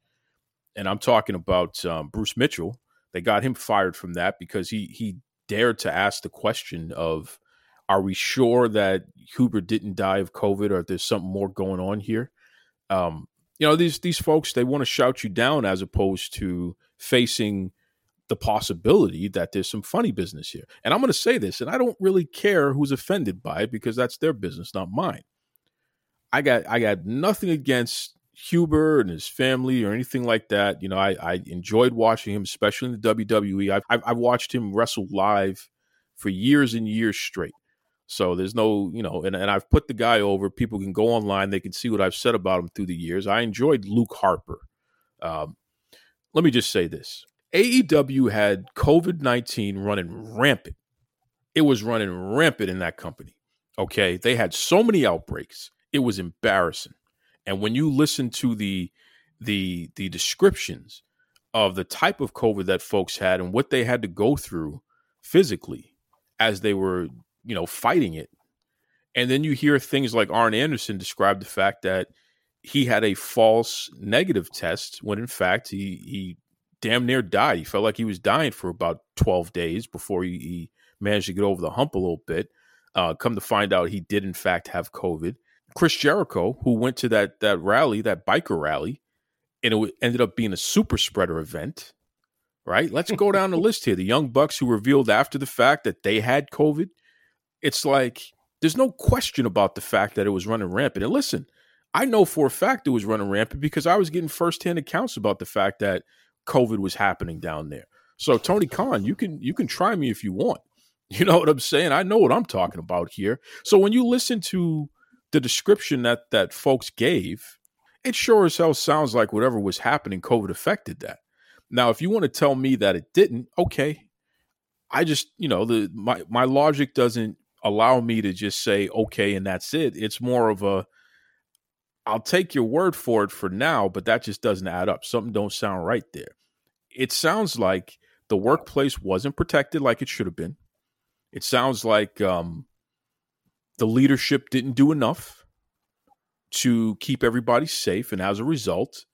Speaker 2: and i'm talking about um, bruce mitchell. They got him fired from that because he he dared to ask the question of are we sure that huber didn't die of covid or there's something more going on here um, you know these these folks they want to shout you down as opposed to facing the possibility that there's some funny business here. And I'm going to say this, and I don't really care who's offended by it because that's their business, not mine. I got I got nothing against Huber and his family or anything like that. You know, I, I enjoyed watching him, especially in the WWE. I've, I've watched him wrestle live for years and years straight. So there's no, you know, and, and I've put the guy over. People can go online, they can see what I've said about him through the years. I enjoyed Luke Harper. Um, let me just say this AEW had COVID 19 running rampant. It was running rampant in that company. Okay. They had so many outbreaks. It was embarrassing. And when you listen to the the the descriptions of the type of COVID that folks had and what they had to go through physically as they were, you know, fighting it. And then you hear things like Arn Anderson describe the fact that he had a false negative test when in fact he he damn near died. He felt like he was dying for about 12 days before he, he managed to get over the hump a little bit. Uh, come to find out he did in fact have COVID. Chris Jericho, who went to that that rally, that biker rally, and it ended up being a super spreader event. Right? Let's go down the list here. The Young Bucks who revealed after the fact that they had COVID. It's like there's no question about the fact that it was running rampant. And listen, I know for a fact it was running rampant because I was getting firsthand accounts about the fact that COVID was happening down there. So Tony Khan, you can you can try me if you want. You know what I'm saying? I know what I'm talking about here. So when you listen to the description that that folks gave, it sure as hell sounds like whatever was happening, COVID affected that. Now, if you want to tell me that it didn't, okay. I just, you know, the my my logic doesn't allow me to just say okay and that's it. It's more of a I'll take your word for it for now, but that just doesn't add up. Something don't sound right there. It sounds like the workplace wasn't protected like it should have been. It sounds like um, the leadership didn't do enough to keep everybody safe, and as a result,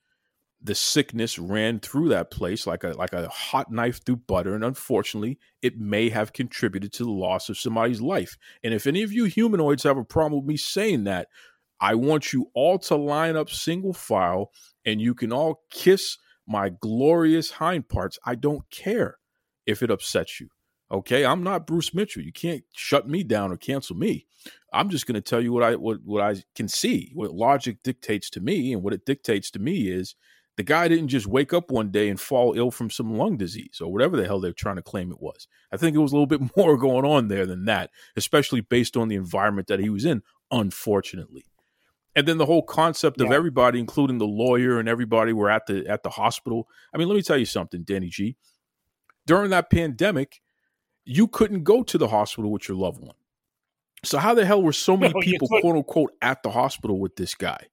Speaker 2: the sickness ran through that place like a like a hot knife through butter, and unfortunately, it may have contributed to the loss of somebody's life. And if any of you humanoids have a problem with me saying that, I want you all to line up single file and you can all kiss my glorious hind parts. I don't care if it upsets you. Okay, I'm not Bruce Mitchell. You can't shut me down or cancel me. I'm just going to tell you what I what what I can see, what logic dictates to me, and what it dictates to me is the guy didn't just wake up one day and fall ill from some lung disease or whatever the hell they're trying to claim it was. I think it was a little bit more going on there than that, especially based on the environment that he was in, unfortunately. And then the whole concept yeah. of everybody including the lawyer and everybody were at the at the hospital. I mean let me tell you something danny g. During that pandemic you couldn't go to the hospital with your loved one. So how the hell were so many no, people quote unquote at the hospital with this guy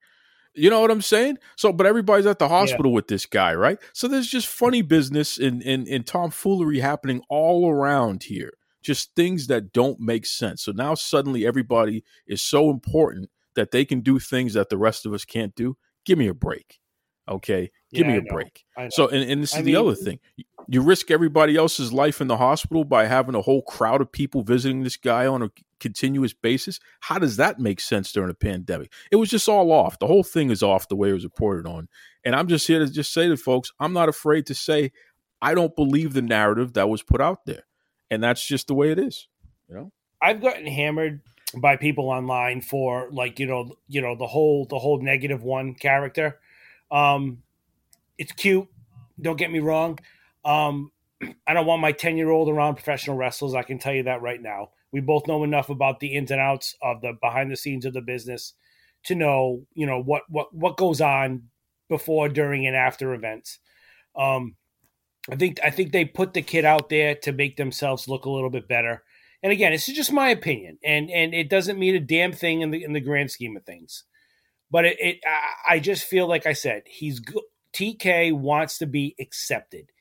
Speaker 2: you know what i'm saying so but everybody's at the hospital yeah. with this guy right so there's just funny business and and, and tomfoolery happening all around here just things that don't make sense so now suddenly everybody is so important that they can do things that the rest of us can't do, give me a break. Okay, give yeah, me a break. So, and, and this is I the mean, other thing. You risk everybody else's life in the hospital by having a whole crowd of people visiting this guy on a continuous basis. How does that make sense during a pandemic? It was just all off. The whole thing is off the way it was reported on. And I'm just here to just say to folks, I'm not afraid to say I don't believe the narrative that was put out there. And that's just the way it is. You know?
Speaker 4: I've gotten hammered by people online for like, you know, you know, the whole the whole negative one character. Um it's cute. Don't get me wrong. Um, I don't want my 10 year old around professional wrestlers. I can tell you that right now. We both know enough about the ins and outs of the behind the scenes of the business to know, you know, what, what, what goes on before, during, and after events. Um, I think, I think they put the kid out there to make themselves look a little bit better. And again, this is just my opinion, and and it doesn't mean a damn thing in the in the grand scheme of things. But it, it I just feel like I said he's. TK wants to be accepted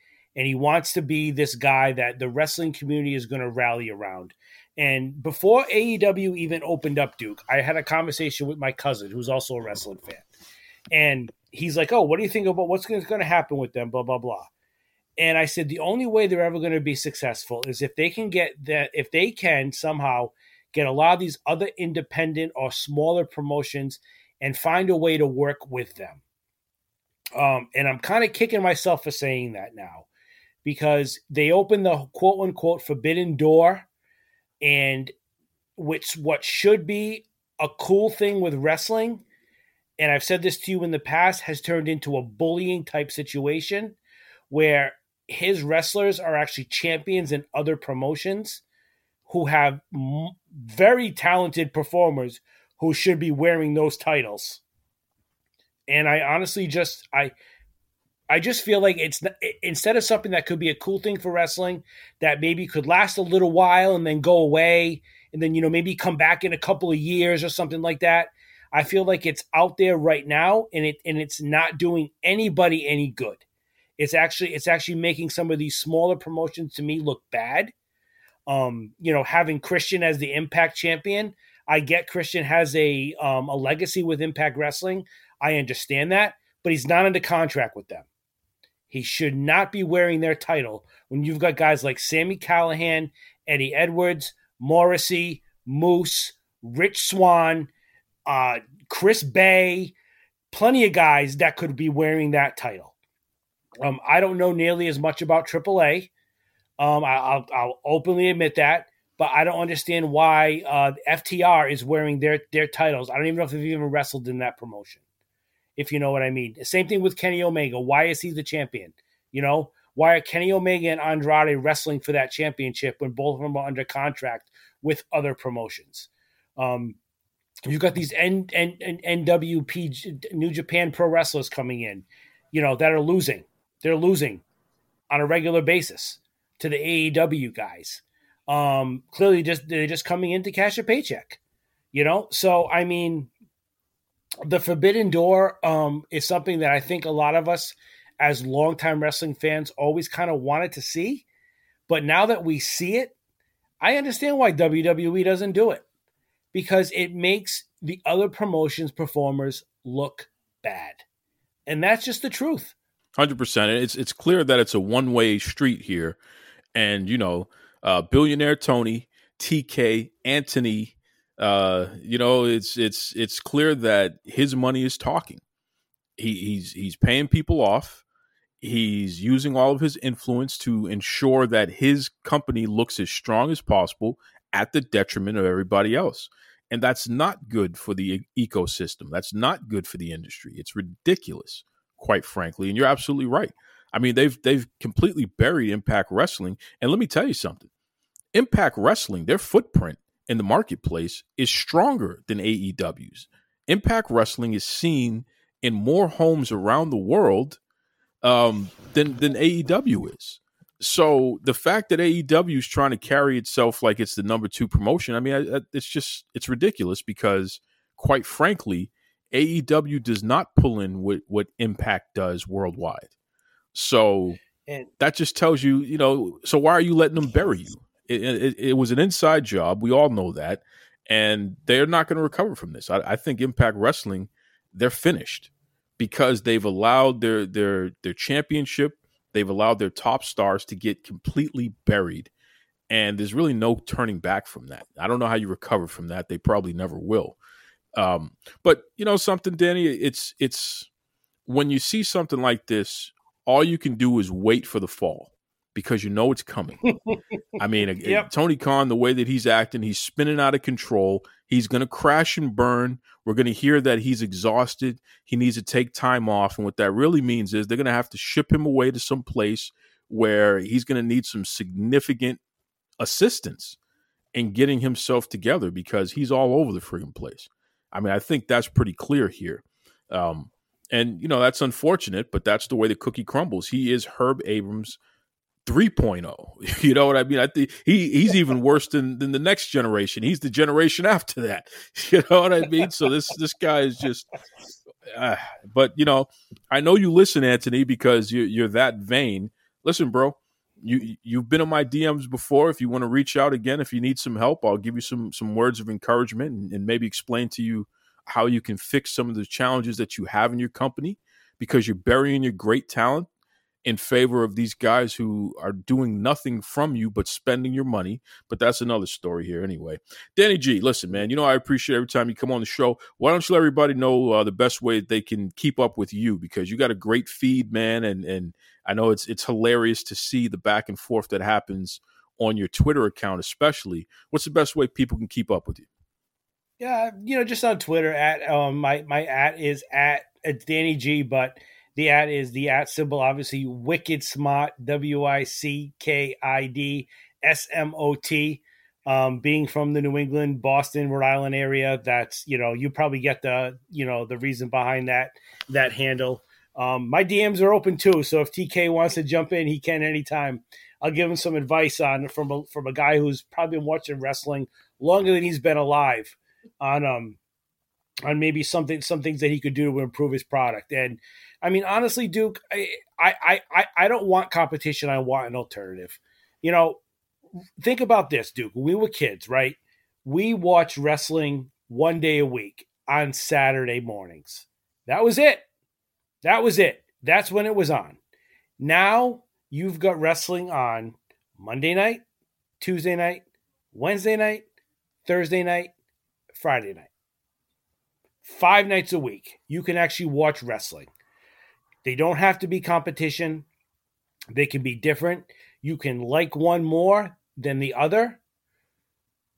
Speaker 4: and he wants to be this guy that the wrestling community is going to rally around. And before AEW even opened up, Duke, I had a conversation with my cousin, who's also a wrestling fan, and he's like, "Oh, what do you think about what's going to happen with them?" Blah blah blah. And I said the only way they're ever going to be successful is if they can get that, if they can somehow get a lot of these other independent or smaller promotions and find a way to work with them. Um, and I'm kind of kicking myself for saying that now because they opened the quote unquote forbidden door and which what should be a cool thing with wrestling and I've said this to you in the past has turned into a bullying type situation where his wrestlers are actually champions in other promotions who have m- very talented performers who should be wearing those titles. And I honestly just I I just feel like it's instead of something that could be a cool thing for wrestling that maybe could last a little while and then go away and then you know maybe come back in a couple of years or something like that. I feel like it's out there right now and it and it's not doing anybody any good. It's actually it's actually making some of these smaller promotions to me look bad. Um, you know, having Christian as the Impact champion, I get Christian has a um, a legacy with Impact Wrestling. I understand that, but he's not under contract with them. He should not be wearing their title when you've got guys like Sami Callihan, Eddie Edwards, Morrissey, Moose, Rich Swann, uh, Chris Bey, plenty of guys that could be wearing that title. Um, I don't know nearly as much about AAA. Um, I, will I'll openly admit that, but I don't understand why uh, FTR is wearing their their titles. I don't even know if they've even wrestled in that promotion if you know what I mean. Same thing with Kenny Omega. Why is he the champion? You know, why are Kenny Omega and Andrade wrestling for that championship when both of them are under contract with other promotions? Um, you've got these N, N, N, NWP New Japan Pro wrestlers coming in, you know, that are losing. They're losing on a regular basis to the AEW guys. Um, clearly, just they're just coming in to cash a paycheck. You know, so I mean, the Forbidden Door um, is something that I think a lot of us, as longtime wrestling fans, always kind of wanted to see. But now that we see it, I understand why WWE doesn't do it because it makes the other promotions performers look bad, and that's just the truth.
Speaker 2: Hundred percent. It's it's clear that it's a one way street here, and you know, uh, billionaire Tony, TK, Anthony, uh, you know, it's it's it's clear that his money is talking. He, he's he's paying people off. He's using all of his influence to ensure that his company looks as strong as possible at the detriment of everybody else. And that's not good for the ecosystem. That's not good for the industry. It's ridiculous, quite frankly. And you're absolutely right. I mean, they've they've completely buried Impact Wrestling. And let me tell you something. Impact Wrestling, their footprint in the marketplace is stronger than AEW's. Impact Wrestling is seen in more homes around the world um, than than AEW is. So the fact that AEW is trying to carry itself like it's the number two promotion, I mean, I, I, it's just it's ridiculous because, quite frankly, AEW does not pull in what what Impact does worldwide. So and, that just tells you, you know, so why are you letting them bury you? It, it, it, was an inside job. We all know that, and they're not going to recover from this. I, I, think Impact Wrestling, they're finished because they've allowed their their their championship They've allowed their top stars to get completely buried, and there's really no turning back from that. I don't know how you recover from that. They probably never will. Um, but you know something, Danny, it's it's when you see something like this, all you can do is wait for the fall because you know it's coming. I mean, yep. Tony Khan, the way that he's acting, he's spinning out of control. He's going to crash and burn. We're going to hear that he's exhausted. He needs to take time off. And what that really means is they're going to have to ship him away to some place where he's going to need some significant assistance in getting himself together because he's all over the freaking place. I mean, I think that's pretty clear here. Um, and, you know, that's unfortunate, but that's the way the cookie crumbles. He is Herb Abrams' 3.0. You know what I mean? I think he he's even worse than than the next generation. He's the generation after that. You know what I mean? So this this guy is just. Uh, but you know, I know you listen, Anthony, because you're you're that vain. Listen, bro, you you've been on my DMs before. If you want to reach out again, if you need some help, I'll give you some some words of encouragement and, and maybe explain to you how you can fix some of the challenges that you have in your company because you're burying your great talent in favor of these guys who are doing nothing from you but spending your money. But that's another story here anyway. Danny G, listen, man, you know I appreciate every time you come on the show. Why don't you let everybody know uh, the best way they can keep up with you because you got a great feed, man, and and I know it's it's hilarious to see the back and forth that happens on your Twitter account, especially. What's the best way people can keep up with you?
Speaker 4: Yeah, you know, just on Twitter at um my my at is at, at Danny G, but the at is the at symbol, obviously, Wicked Smart, W I C K I D S M O T. Um, being from the New England, Boston, Rhode Island area, that's you know you probably get the you know the reason behind that that handle. Um, my DMs are open too, so if TK wants to jump in, he can anytime. I'll give him some advice on from a, from a guy who's probably been watching wrestling longer than he's been alive on um on maybe something some things that he could do to improve his product. And I mean, honestly, Duke, I, I, I, I don't want competition. I want an alternative. You know, think about this, Duke. When we were kids, right? We watched wrestling one day a week on Saturday mornings. That was it. That was it. That's when it was on. Now you've got wrestling on Monday night, Tuesday night, Wednesday night, Thursday night, Friday night. Five nights a week, you can actually watch wrestling. They don't have to be competition. They can be different. You can like one more than the other.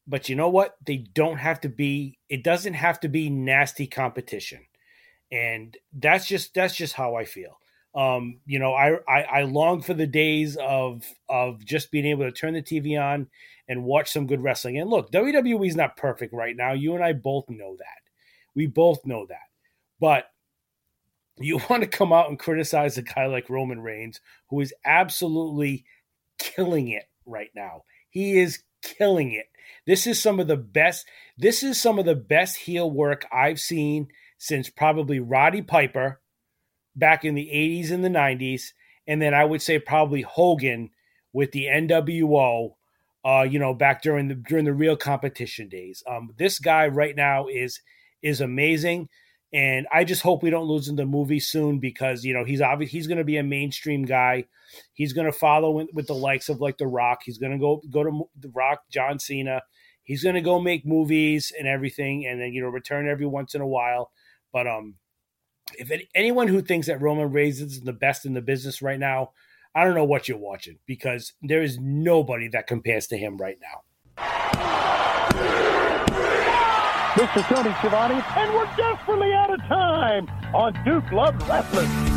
Speaker 4: But you know what? They don't have to be it doesn't have to be nasty competition. And that's just that's just how I feel. Um, you know, I, I I long for the days of of just being able to turn the TV on and watch some good wrestling. And look, WWE is not perfect right now. You and I both know that. We both know that. But you want to come out and criticize a guy like Roman Reigns, who is absolutely killing it right now. He is killing it. This is some of the best. This is some of the best heel work I've seen since probably Roddy Piper back in the 80s and the 90s. And then I would say probably Hogan with the NWO, uh, you know, back during the during the real competition days. Um, this guy right now is is amazing. And I just hope we don't lose in the movie soon because you know he's obviously he's going to be a mainstream guy. He's going to follow with, with the likes of like The Rock. He's going to go go to The Rock, John Cena. He's going to go make movies and everything, and then you know return every once in a while. But um, if any, anyone who thinks that Roman Reigns is the best in the business right now, I don't know what you're watching because there is nobody that compares to him right now.
Speaker 5: This is Tony Schiavone, and we're desperately out of time on Duke Loves Wrestling.